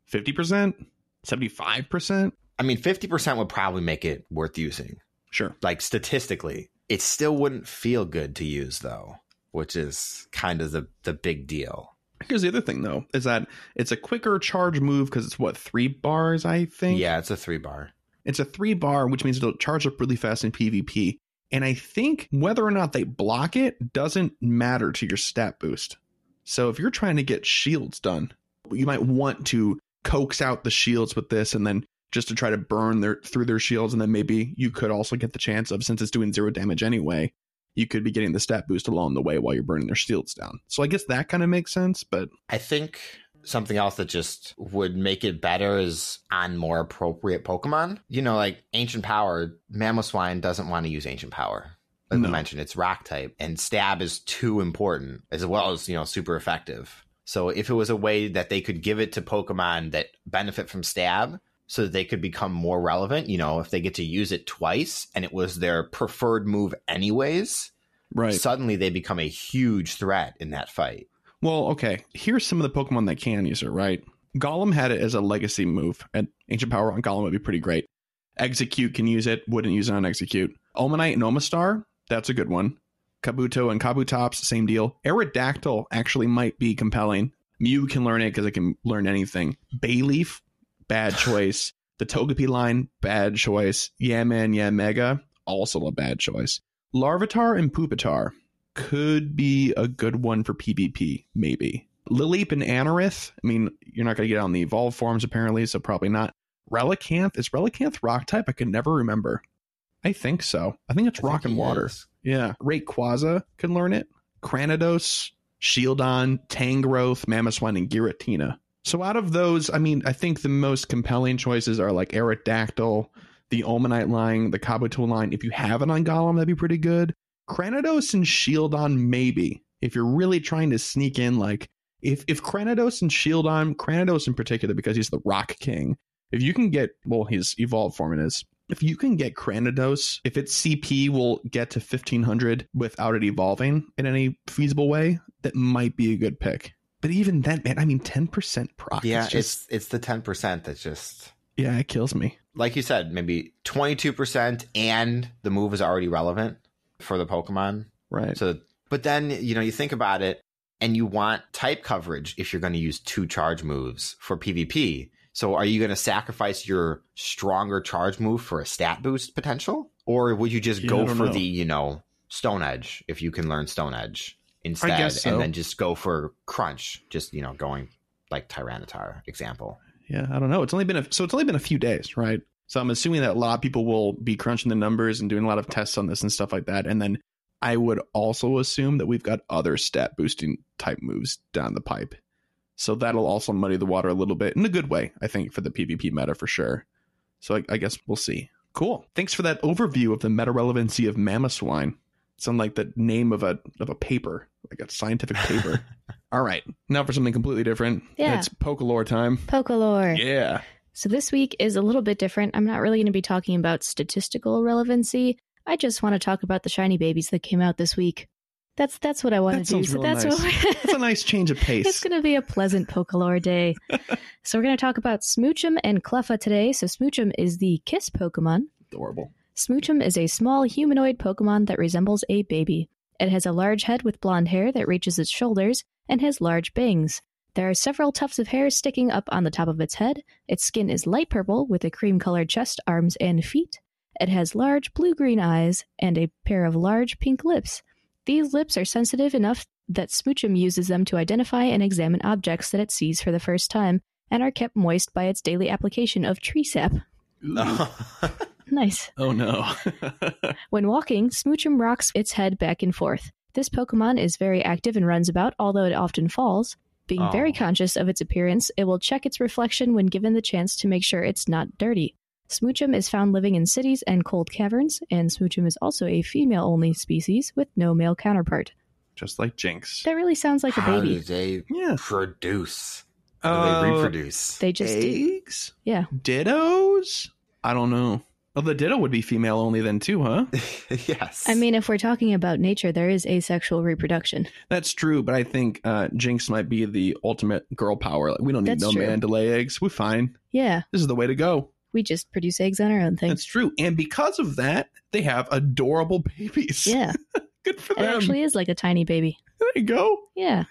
Fifty percent, seventy five percent. I mean, fifty percent would probably make it worth using. Sure. Like statistically, it still wouldn't feel good to use though, which is kind of the the big deal. Here's the other thing though, is that it's a quicker charge move because it's what three bars, I think. Yeah, it's a three bar. It's a three bar, which means it'll charge up really fast in PvP. And I think whether or not they block it doesn't matter to your stat boost. So if you're trying to get shields done, you might want to coax out the shields with this and then just to try to burn their through their shields and then maybe you could also get the chance of since it's doing zero damage anyway you could be getting the stat boost along the way while you're burning their shields down so i guess that kind of makes sense but I think something else that just would make it better is on more appropriate Pokemon. You know, like Ancient Power, Mamoswine doesn't want to use Ancient Power. Like No. we mentioned, it's rock type, and stab is too important, as well as, you know, super effective. So if it was a way that they could give it to Pokemon that benefit from stab, so that they could become more relevant, you know, if they get to use it twice and it was their preferred move anyways, right suddenly they become a huge threat in that fight. well okay here's some of the pokemon that can use it right Golem had it as a legacy move, and Ancient Power on Golem would be pretty great. Exeggcute can use it, wouldn't use it on Exeggcute. Omanyte and Omastar, that's a good one. Kabuto and Kabutops, same deal. Aerodactyl actually might be compelling. Mew can learn it because it can learn anything. Bayleef, bad choice. The Togepi line, bad choice. Yeah Yanmega, Yeah also a bad choice. Larvitar and Pupitar could be a good one for PvP, maybe. Lileep and Anorith, I mean, you're not going to get on the evolved forms apparently, so probably not. Relicanth, is Relicanth rock type? I can never remember. I think so. I think it's I think rock and he water. is. Yeah. Rayquaza can learn it. Cranidos, Shieldon, Tangrowth, Mamoswine, and Giratina. So out of those, I mean, I think the most compelling choices are like Aerodactyl, the Omanyte line, the Kabuto line. If you have it on Golem, that'd be pretty good. Cranidos and Shieldon, maybe. If you're really trying to sneak in, like, if, if Cranidos and Shieldon, Cranidos in particular, because he's the Rock King, if you can get, well, his evolved form it is, if you can get Cranidos, if its CP will get to 1500 without it evolving in any feasible way, that might be a good pick. But even then, man, I mean, 10% proc. Yeah, it's just, it's it's the ten percent that's just yeah, it kills me. like you said, maybe twenty two percent, and the move is already relevant for the Pokemon. Right. So, but then you know you think about it, and you want type coverage if you're going to use two charge moves for PvP. So, are you going to sacrifice your stronger charge move for a stat boost potential, or would you just I go for know. the you know Stone Edge if you can learn Stone Edge instead, guess so. and then just go for Crunch, just you know going like Tyranitar example. Yeah, I don't know. It's only been a, so it's only been a few days, right? So I'm assuming that a lot of people will be crunching the numbers and doing a lot of tests on this and stuff like that. And then I would also assume that we've got other stat boosting type moves down the pipe. So that'll also muddy the water a little bit in a good way, I think, for the PvP meta for sure. So I, I guess we'll see. Cool. Thanks for that overview of the meta relevancy of Mamoswine. Sound like the name of a of a paper, like a scientific paper. [laughs] All right, now for something completely different. Yeah. It's Pokalore time. Pokalore. Yeah. So this week is a little bit different. I'm not really going to be talking about statistical relevancy. I just want to talk about the shiny babies that came out this week. That's that's what I want That to do. So that's nice. what That's a nice change of [laughs] pace. it's going to be a pleasant Pokalore day. [laughs] so we're going to talk about Smoochum and Cleffa today. So Smoochum is the kiss Pokemon. Adorable. Smoochum is a small humanoid Pokemon that resembles a baby. It has a large head with blonde hair that reaches its shoulders and has large bangs. There are several tufts of hair sticking up on the top of its head. Its skin is light purple with a cream colored chest, arms, and feet. It has large blue green eyes and a pair of large pink lips. These lips are sensitive enough that Smoochum uses them to identify and examine objects that it sees for the first time and are kept moist by its daily application of tree sap. [laughs] [laughs] Nice. oh no. [laughs] When walking, Smoochum rocks its head back and forth. This Pokemon is very active and runs about, although it often falls. Being very conscious of its appearance, it will check its reflection when given the chance to make sure it's not dirty. Smoochum is found living in cities and cold caverns, and Smoochum is also a female only species with no male counterpart. Just like Jynx. That really sounds like a How baby. do they Yeah. produce? How do Uh, they reproduce? They just do. eggs? Yeah. Dittos? I don't know. Well, the ditto would be female only then too, huh? [laughs] yes. I mean, if we're talking about nature, there is asexual reproduction. That's true, but I think uh, Jynx might be the ultimate girl power. Like, we don't need That's no true. man to lay eggs. We're fine. Yeah, This is the way to go. we just produce eggs on our own thing. That's true. And because of that, they have adorable babies. Yeah, [laughs] Good for it them. It actually is like a tiny baby. there you go. Yeah.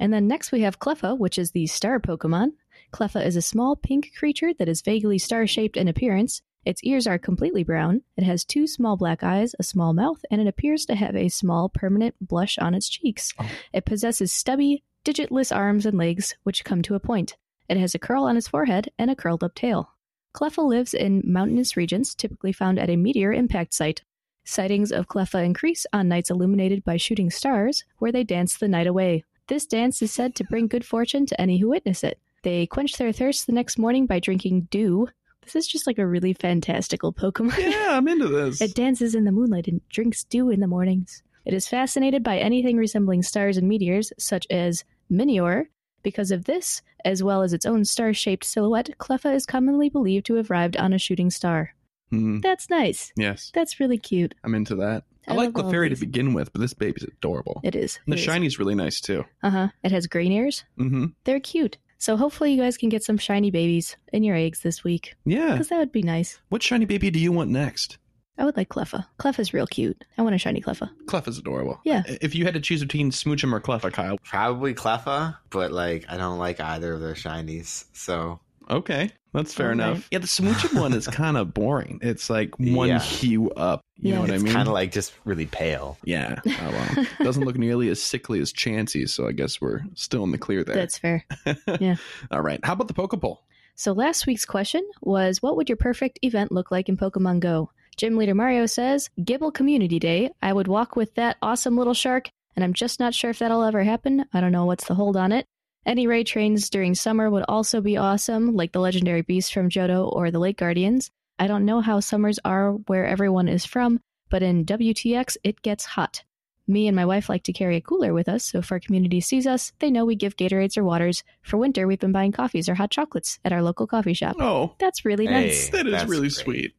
And then next we have Cleffa, which is the star Pokemon. Cleffa is a small pink creature that is vaguely star shaped in appearance. Its ears are completely brown. It has two small black eyes, a small mouth, and it appears to have a small permanent blush on its cheeks. Oh. It possesses stubby, digitless arms and legs, which come to a point. It has a curl on its forehead and a curled up tail. Cleffa lives in mountainous regions, typically found at a meteor impact site. Sightings of Cleffa increase on nights illuminated by shooting stars, where they dance the night away. This dance is said to bring good fortune to any who witness it. They quench their thirst the next morning by drinking dew. This is just like a really fantastical Pokemon. Yeah, I'm into this. It dances in the moonlight and drinks dew in the mornings. It is fascinated by anything resembling stars and meteors, such as Minior. Because of this, as well as its own star shaped silhouette, Cleffa is commonly believed to have arrived on a shooting star. Hmm, That's nice. yes, That's really cute. I'm into that. I, I like Clefairy to begin with, but this baby's adorable. It is. And the shiny's really nice too. Uh huh. It has green ears. Mm-hmm. They're cute. So hopefully you guys can get some shiny babies in your eggs this week. Yeah. Because that would be nice. What shiny baby do you want next? I would like Cleffa. Cleffa's real cute. I want a shiny Cleffa. Clef is adorable. Yeah. If you had to choose between Smoochum or Cleffa, Kyle. Probably Cleffa, but like I don't like either of their shinies. So Okay, that's fair All enough. right. Yeah, the Smoochum one is kind of boring. It's like [laughs] one Yeah. hue up. You Yeah. know what it's I mean? kind of like just really pale. yeah. [laughs] Oh, well. Doesn't look nearly as sickly as Chansey, so I guess we're still in the clear there. That's fair. [laughs] Yeah. All right. How about the Pokeball? So last week's question was what would your perfect event look like in Pokemon Go? Gym leader Mario says, Gible Community Day. I would walk with that awesome little shark, and I'm just not sure if that'll ever happen. I don't know what's the hold on it. Any raid trains during summer would also be awesome, like the legendary beast from Johto or the Lake Guardians. I don't know how summers are where everyone is from, but in WTX it gets hot. Me and my wife like to carry a cooler with us, so if our community sees us, they know we give Gatorades or waters. For winter, we've been buying coffees or hot chocolates at our local coffee shop. Oh, That's really Hey. nice. that is really great. sweet.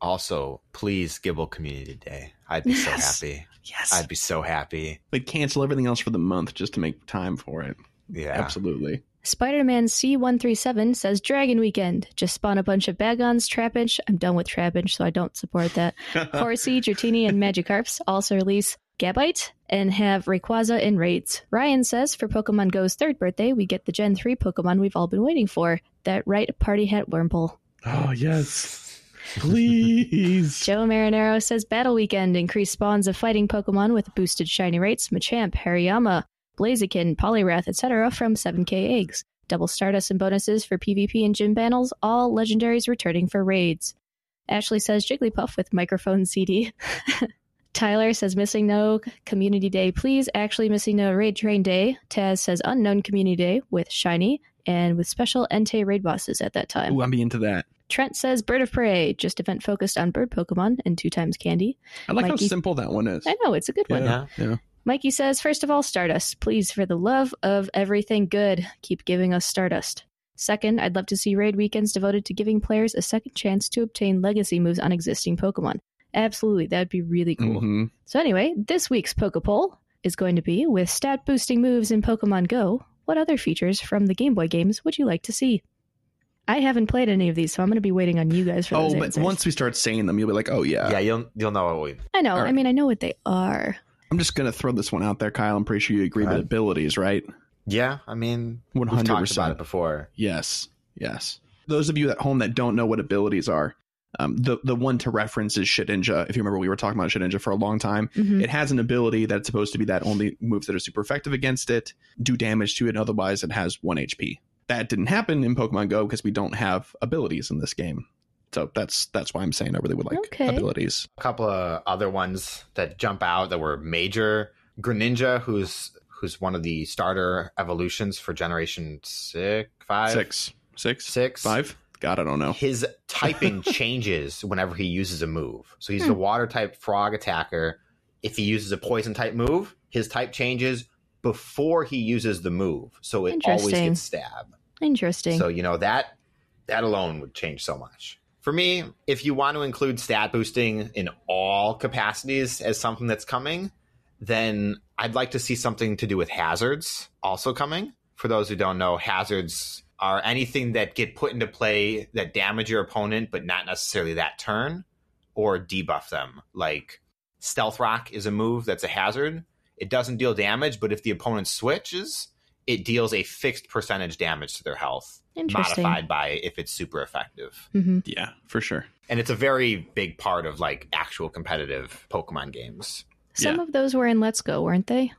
Also, please Gible Community Day. I'd be so happy. Yes. I'd be so happy. They'd cancel everything else for the month just to make time for it. Yeah. Absolutely. Spider Man C137 says Dragon Weekend. Just spawn a bunch of Bagons, Trapinch. I'm done with Trapinch, so I don't support that. [laughs] Horsey, Dratini, and Magikarps also release Gabite and have Rayquaza in raids. Ryan says for Pokemon Go's third birthday, we get the Gen 3 Pokemon we've all been waiting for. That right party hat Wurmple. oh, yes. Please. [laughs] Joe Marinero says Battle Weekend increased spawns of fighting Pokemon with boosted shiny rates, Machamp, Hariyama, Blaziken, Poliwrath, etc. from 7k eggs. Double Stardust and bonuses for PvP and gym battles, all legendaries returning for raids. Ashley says Jigglypuff with microphone CD. [laughs] Tyler says MissingNo community day, please. Actually MissingNo raid train day. Taz says unknown community day with shiny and with special Entei raid bosses at that time. Ooh, I'm be into that. Trent says Bird of Prey, just event focused on bird Pokemon and two times candy. I like Mikey- how simple that one is. I know, it's a good one. Yeah. Yeah. Mikey says, first of all, Stardust. Please, for the love of everything good, keep giving us Stardust. Second, I'd love to see raid weekends devoted to giving players a second chance to obtain legacy moves on existing Pokemon. Absolutely, that'd be really cool. Mhm. So, anyway, this week's Pokepoll is going to be with stat boosting moves in Pokemon Go. What other features from the Game Boy games would you like to see? I haven't played any of these, so I'm going to be waiting on you guys for Oh, those but answers. once we start saying them, you'll be like, oh, yeah. yeah, you'll you'll know what we. I know. All I mean, I know what they are. I'm just going to throw this one out there, Kyle. I'm pretty sure you agree with abilities, right? Yeah, I mean, One we've hundred talked about it percent. before. Yes, yes. Those of you at home that don't know what abilities are, um, the the one to reference is Shedinja. If you remember, we were talking about Shedinja for a long time. Mhm. It has an ability that's supposed to be that only moves that are super effective against it do damage to it, and otherwise it has one HP. That didn't happen in Pokemon Go because we don't have abilities in this game. So that's that's why I'm saying I really would like Okay. abilities. A couple of other ones that jump out that were major. Greninja, who's who's one of the starter evolutions for Generation six, five, six, six, six, five. God, I don't know. His [laughs] typing changes whenever he uses a move. So he's a hmm. water type frog attacker. If he uses a poison type move, his type changes before he uses the move. So it always gets stab. Interesting. So you know that that alone would change so much. For me, if you want to include stat boosting in all capacities as something that's coming, then I'd like to see something to do with hazards also coming. For those who don't know, hazards are anything that get put into play that damage your opponent, but not necessarily that turn, or debuff them. Like Stealth Rock is a move that's a hazard. It doesn't deal damage, but if the opponent switches, it deals a fixed percentage damage to their health. Modified by if it's super effective. hmm Yeah, for sure. And it's a very big part of like actual competitive Pokemon games. Some Yeah. of those were in Let's Go, weren't they?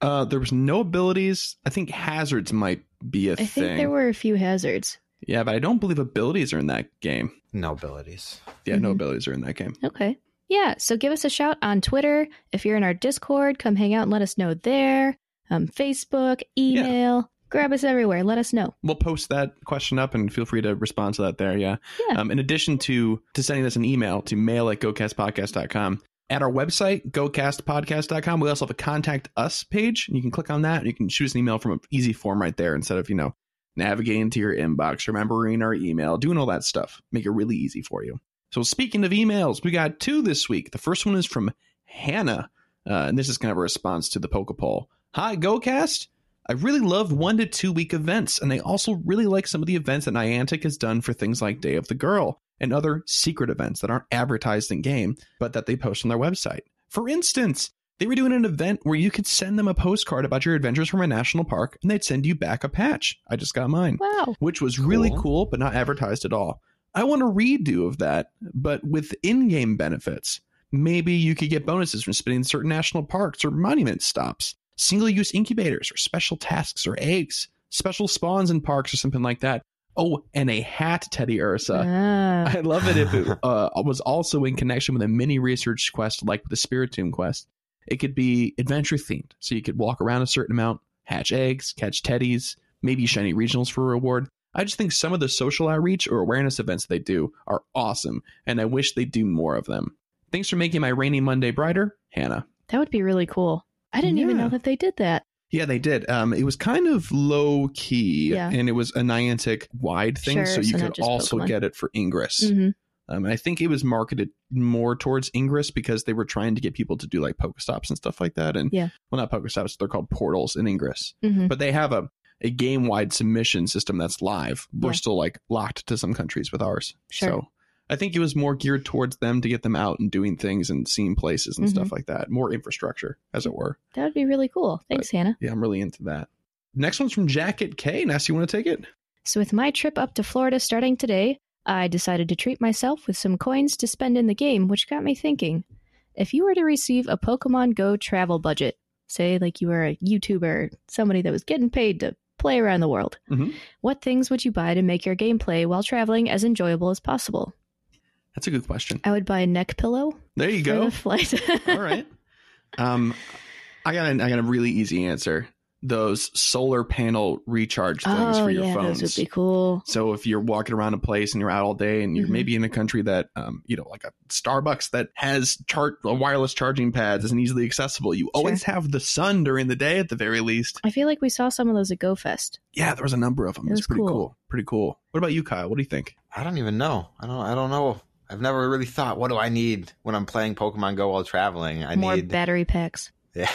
Uh, there was no abilities. I think hazards might be a I thing. think there were a few hazards. Yeah, but I don't believe abilities are in that game. No abilities. Yeah, no Mhm. abilities are in that game. Okay. Yeah. So give us a shout on Twitter. If you're in our Discord, come hang out and let us know there. Um, Facebook, email, grab us everywhere. Let us know. We'll post that question up and feel free to respond to that there. Yeah. Yeah. Um, in addition to to sending us an email to mail at gocastpodcast.com. At our website, gocastpodcast.com, we also have a contact us page. You can click on that and you can shoot us an email from an easy form right there instead of, you know, navigating to your inbox, remembering our email, doing all that stuff. Make it really easy for you. So speaking of emails, we got two this week. The first one is from Hannah, uh, and this is kind of a response to the Poke Poll. Hi, GoCast. I really love one to two week events, and I also really like some of the events that Niantic has done for things like Day of the Girl and other secret events that aren't advertised in game, but that they post on their website. For instance, they were doing an event where you could send them a postcard about your adventures from a national park, and they'd send you back a patch. I just got mine Wow. which was really Cool. cool, but not advertised at all. I want a redo of that, but with in game benefits. Maybe you could get bonuses from spending in certain national parks or monument stops, single use incubators or special tasks or eggs, special spawns in parks or something like that. Oh, and a hat, Teddiursa. Ah. I'd love it if it [laughs] uh, was also in connection with a mini research quest like the Spiritomb quest. It could be adventure themed, so you could walk around a certain amount, hatch eggs, catch teddies, maybe shiny regionals for a reward. I just think some of the social outreach or awareness events they do are awesome, and I wish they do more of them. Thanks for making my rainy Monday brighter, Hannah. that would be really cool. I didn't even know that they did that. Yeah, they did. Um, it was kind of low key, Yeah. and it was a Niantic wide thing, Sure, so you so could also Pokemon. get it for Ingress. hmm Um, and I think it was marketed more towards Ingress because they were trying to get people to do like Pokestops and stuff like that. And Yeah. well, not Pokestops, they're called portals in Ingress. hmm But they have a, a game wide submission system that's live. We're Yeah. still like locked to some countries with ours. Sure. So I think it was more geared towards them to get them out and doing things and seeing places and Mhm. stuff like that. More infrastructure, as it were. That would be really cool. Thanks, Hannah. Yeah, I'm really into that. Next one's from Jackie K. Ness, you want to take it? So, with my trip up to Florida starting today, I decided to treat myself with some coins to spend in the game, which got me thinking. If you were to receive a Pokemon Go travel budget, say like you were a YouTuber, somebody that was getting paid to play around the world, Mhm. what things would you buy to make your gameplay while traveling as enjoyable as possible? That's a good question. I would buy a neck pillow There you for go. the flight. [laughs] All right. Um, I got a, I got a really easy answer. Those solar panel recharge things oh for your yeah, phones. those would be cool. So if you're walking around a place and you're out all day and you're Mhm. maybe in a country that, um, you know, like a Starbucks that has chart uh, wireless charging pads isn't easily accessible, you always have the sun during the day at the very least. I feel like we saw some of those at GoFest. Yeah, there was a number of them. It It's was pretty cool. cool. Pretty cool. What about you, Kyle? What do you think? I don't even know. I don't. I don't know. I've never really thought. What do I need when I'm playing Pokemon Go while traveling? I More need battery packs. [laughs] yeah,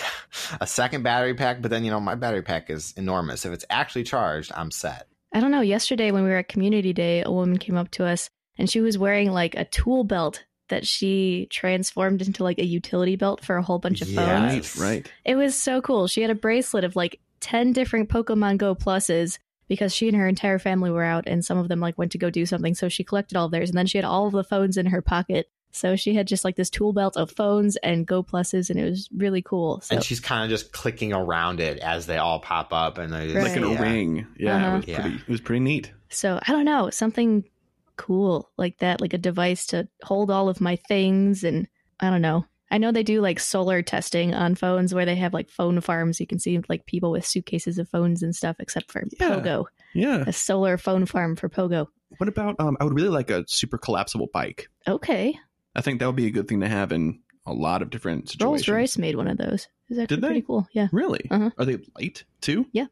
a second battery pack. But then you know my battery pack is enormous. If it's actually charged, I'm set. I don't know. Yesterday, when we were at Community Day, a woman came up to us and she was wearing like a tool belt that she transformed into like a utility belt for a whole bunch of Yeah. phones. Right, right. It was so cool. She had a bracelet of like 10 different Pokemon Go pluses because she and her entire family were out and some of them like went to go do something. So she collected all of theirs and then she had all of the phones in her pocket. So she had just like this tool belt of phones and Go pluses and it was really cool. So And she's kind of just clicking around it as they all pop up, and they Right. Like in a yeah. ring. Yeah, Uh-huh. it was Yeah. pretty. It was pretty neat. So I don't know, something cool like that, like a device to hold all of my things. And I don't know. I know they do like solar testing on phones where they have like phone farms. You can see like people with suitcases of phones and stuff, except for Yeah. Pogo, Yeah. a solar phone farm for Pogo. What about? Um, I would really like a super collapsible bike. Okay. I think that would be a good thing to have in a lot of different situations. Rolls Royce made one of those. It's actually Did they? pretty cool. Yeah. Really? Uh-huh. Are they light too? Yeah.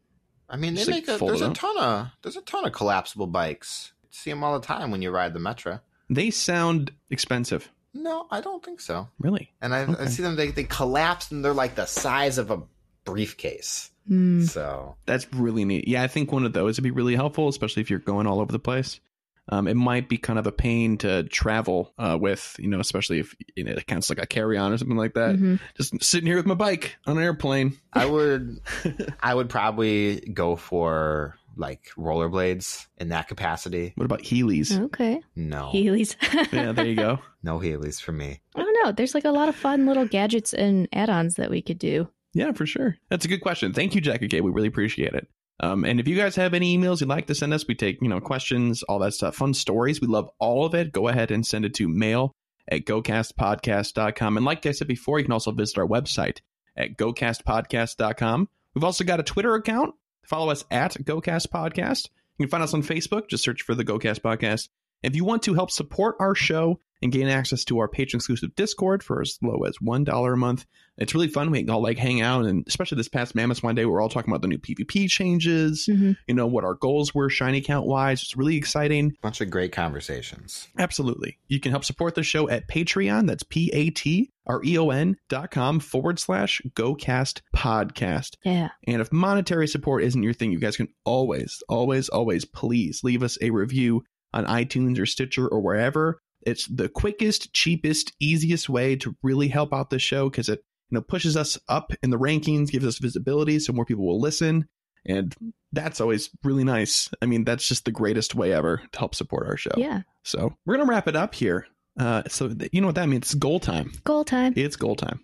I mean, they Just, like, make a, there's a ton of there's a ton of collapsible bikes. You see them all the time when you ride the Metro. They sound expensive. No, I don't think so. Really? And I, I Okay. see them; they they collapse and they're like the size of a briefcase. Hmm. So That's really neat. Yeah, I think one of those would be really helpful, especially if you're going all over the place. Um, it might be kind of a pain to travel uh, with, you know, especially if you know, it counts like a carry on or something like that. Mhm. Just sitting here with my bike on an airplane. I would [laughs] I would probably go for like rollerblades in that capacity. What about Heelys? Okay. No, Heelys. [laughs] Yeah, there you go. [laughs] no Heelys for me. I don't know. There's like a lot of fun little gadgets and add-ons that we could do. Yeah, for sure. That's a good question. Thank you, Jackie K. We really appreciate it. Um, and if you guys have any emails you'd like to send us, we take, you know, questions, all that stuff, fun stories. We love all of it. Go ahead and send it to mail at gocastpodcast.com. And like I said before, you can also visit our website at gocastpodcast.com. We've also got a Twitter account. Follow us at GoCast Podcast. You can find us on Facebook. Just search for the GoCast Podcast. If you want to help support our show and gain access to our patron exclusive Discord for as low as $1 a month, it's really fun. We can all like hang out, and especially this past Mamoswine day, we're all talking about the new PvP changes, hmm you know, what our goals were shiny count wise. It's really exciting. Bunch of great conversations. Absolutely. You can help support the show at Patreon. That's P A T R E O N dot com forward slash GoCast podcast. Yeah. And if monetary support isn't your thing, you guys can always, always, always please leave us a review on iTunes or Stitcher or wherever. It's the quickest, cheapest, easiest way to really help out the show because it you know pushes us up in the rankings, gives us visibility, so more people will listen. And that's always really nice. I mean, that's just the greatest way ever to help support our show. Yeah. So we're gonna wrap it up here. Uh, so th- you know what that means? It's goal time. Goal time. It's goal time.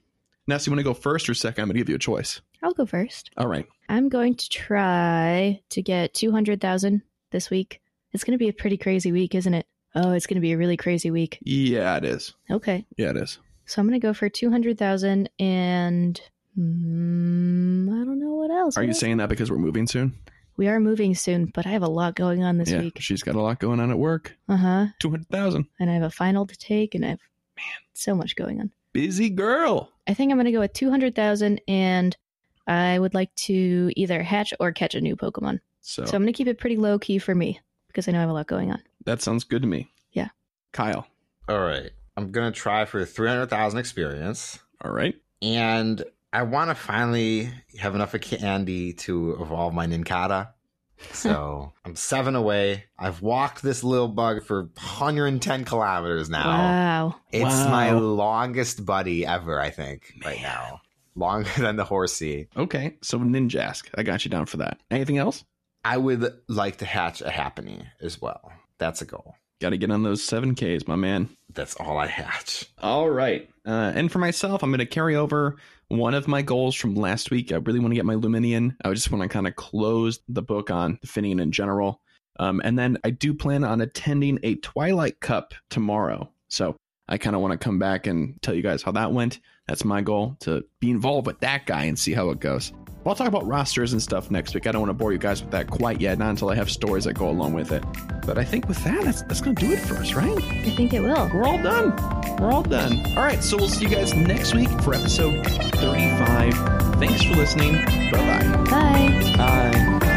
Now, so you want to go first or second? I'm gonna give you a choice. I'll go first. All right. I'm going to try to get 200,000 this week. It's going to be a pretty crazy week, isn't it? Oh, it's going to be a really crazy week. Yeah, it is. Okay. Yeah, it is. So I'm going to go for 200,000 and mm, I don't know what else. Are What you else? saying that because we're moving soon? We are moving soon, but I have a lot going on this yeah, week. she's got a lot going on at work. Uh huh. Two hundred thousand. And I have a final to take, and I have man so much going on. Busy girl. I think I'm going to go with 200,000, and I would like to either hatch or catch a new Pokemon. So, So I'm going to keep it pretty low key for me because I know I have a lot going on. That sounds good to me. Yeah. Kyle. All right, I'm gonna try for three hundred thousand experience, All right. and I want to finally have enough of candy to evolve my Nincada. So [laughs] I'm seven away. I've walked this little bug for 110 kilometers now. Wow. It's Wow. my longest buddy ever, I think, right now. Longer than the horsey. Okay. So Ninjask. I got you down for that. Anything else? I would like to hatch a Happiny as well. That's a goal. Got to get on those seven Ks, my man. That's all I hatch. All right. Uh, and for myself, I'm going to carry over one of my goals from last week. I really want to get my Lumineon. I just want to kind of close the book on the Finneon in general. Um, and then I do plan on attending a Twilight Cup tomorrow. So I kind of want to come back and tell you guys how that went. That's my goal to be involved with that guy and see how it goes. Well, I'll talk about rosters and stuff next week. I don't want to bore you guys with that quite yet, not until I have stories that go along with it. But I think with that, that's, that's going to do it for us, right? I think it will. We're all done. We're all done. All right, so we'll see you guys next week for episode 35. Thanks for listening. Bye-bye. Bye bye.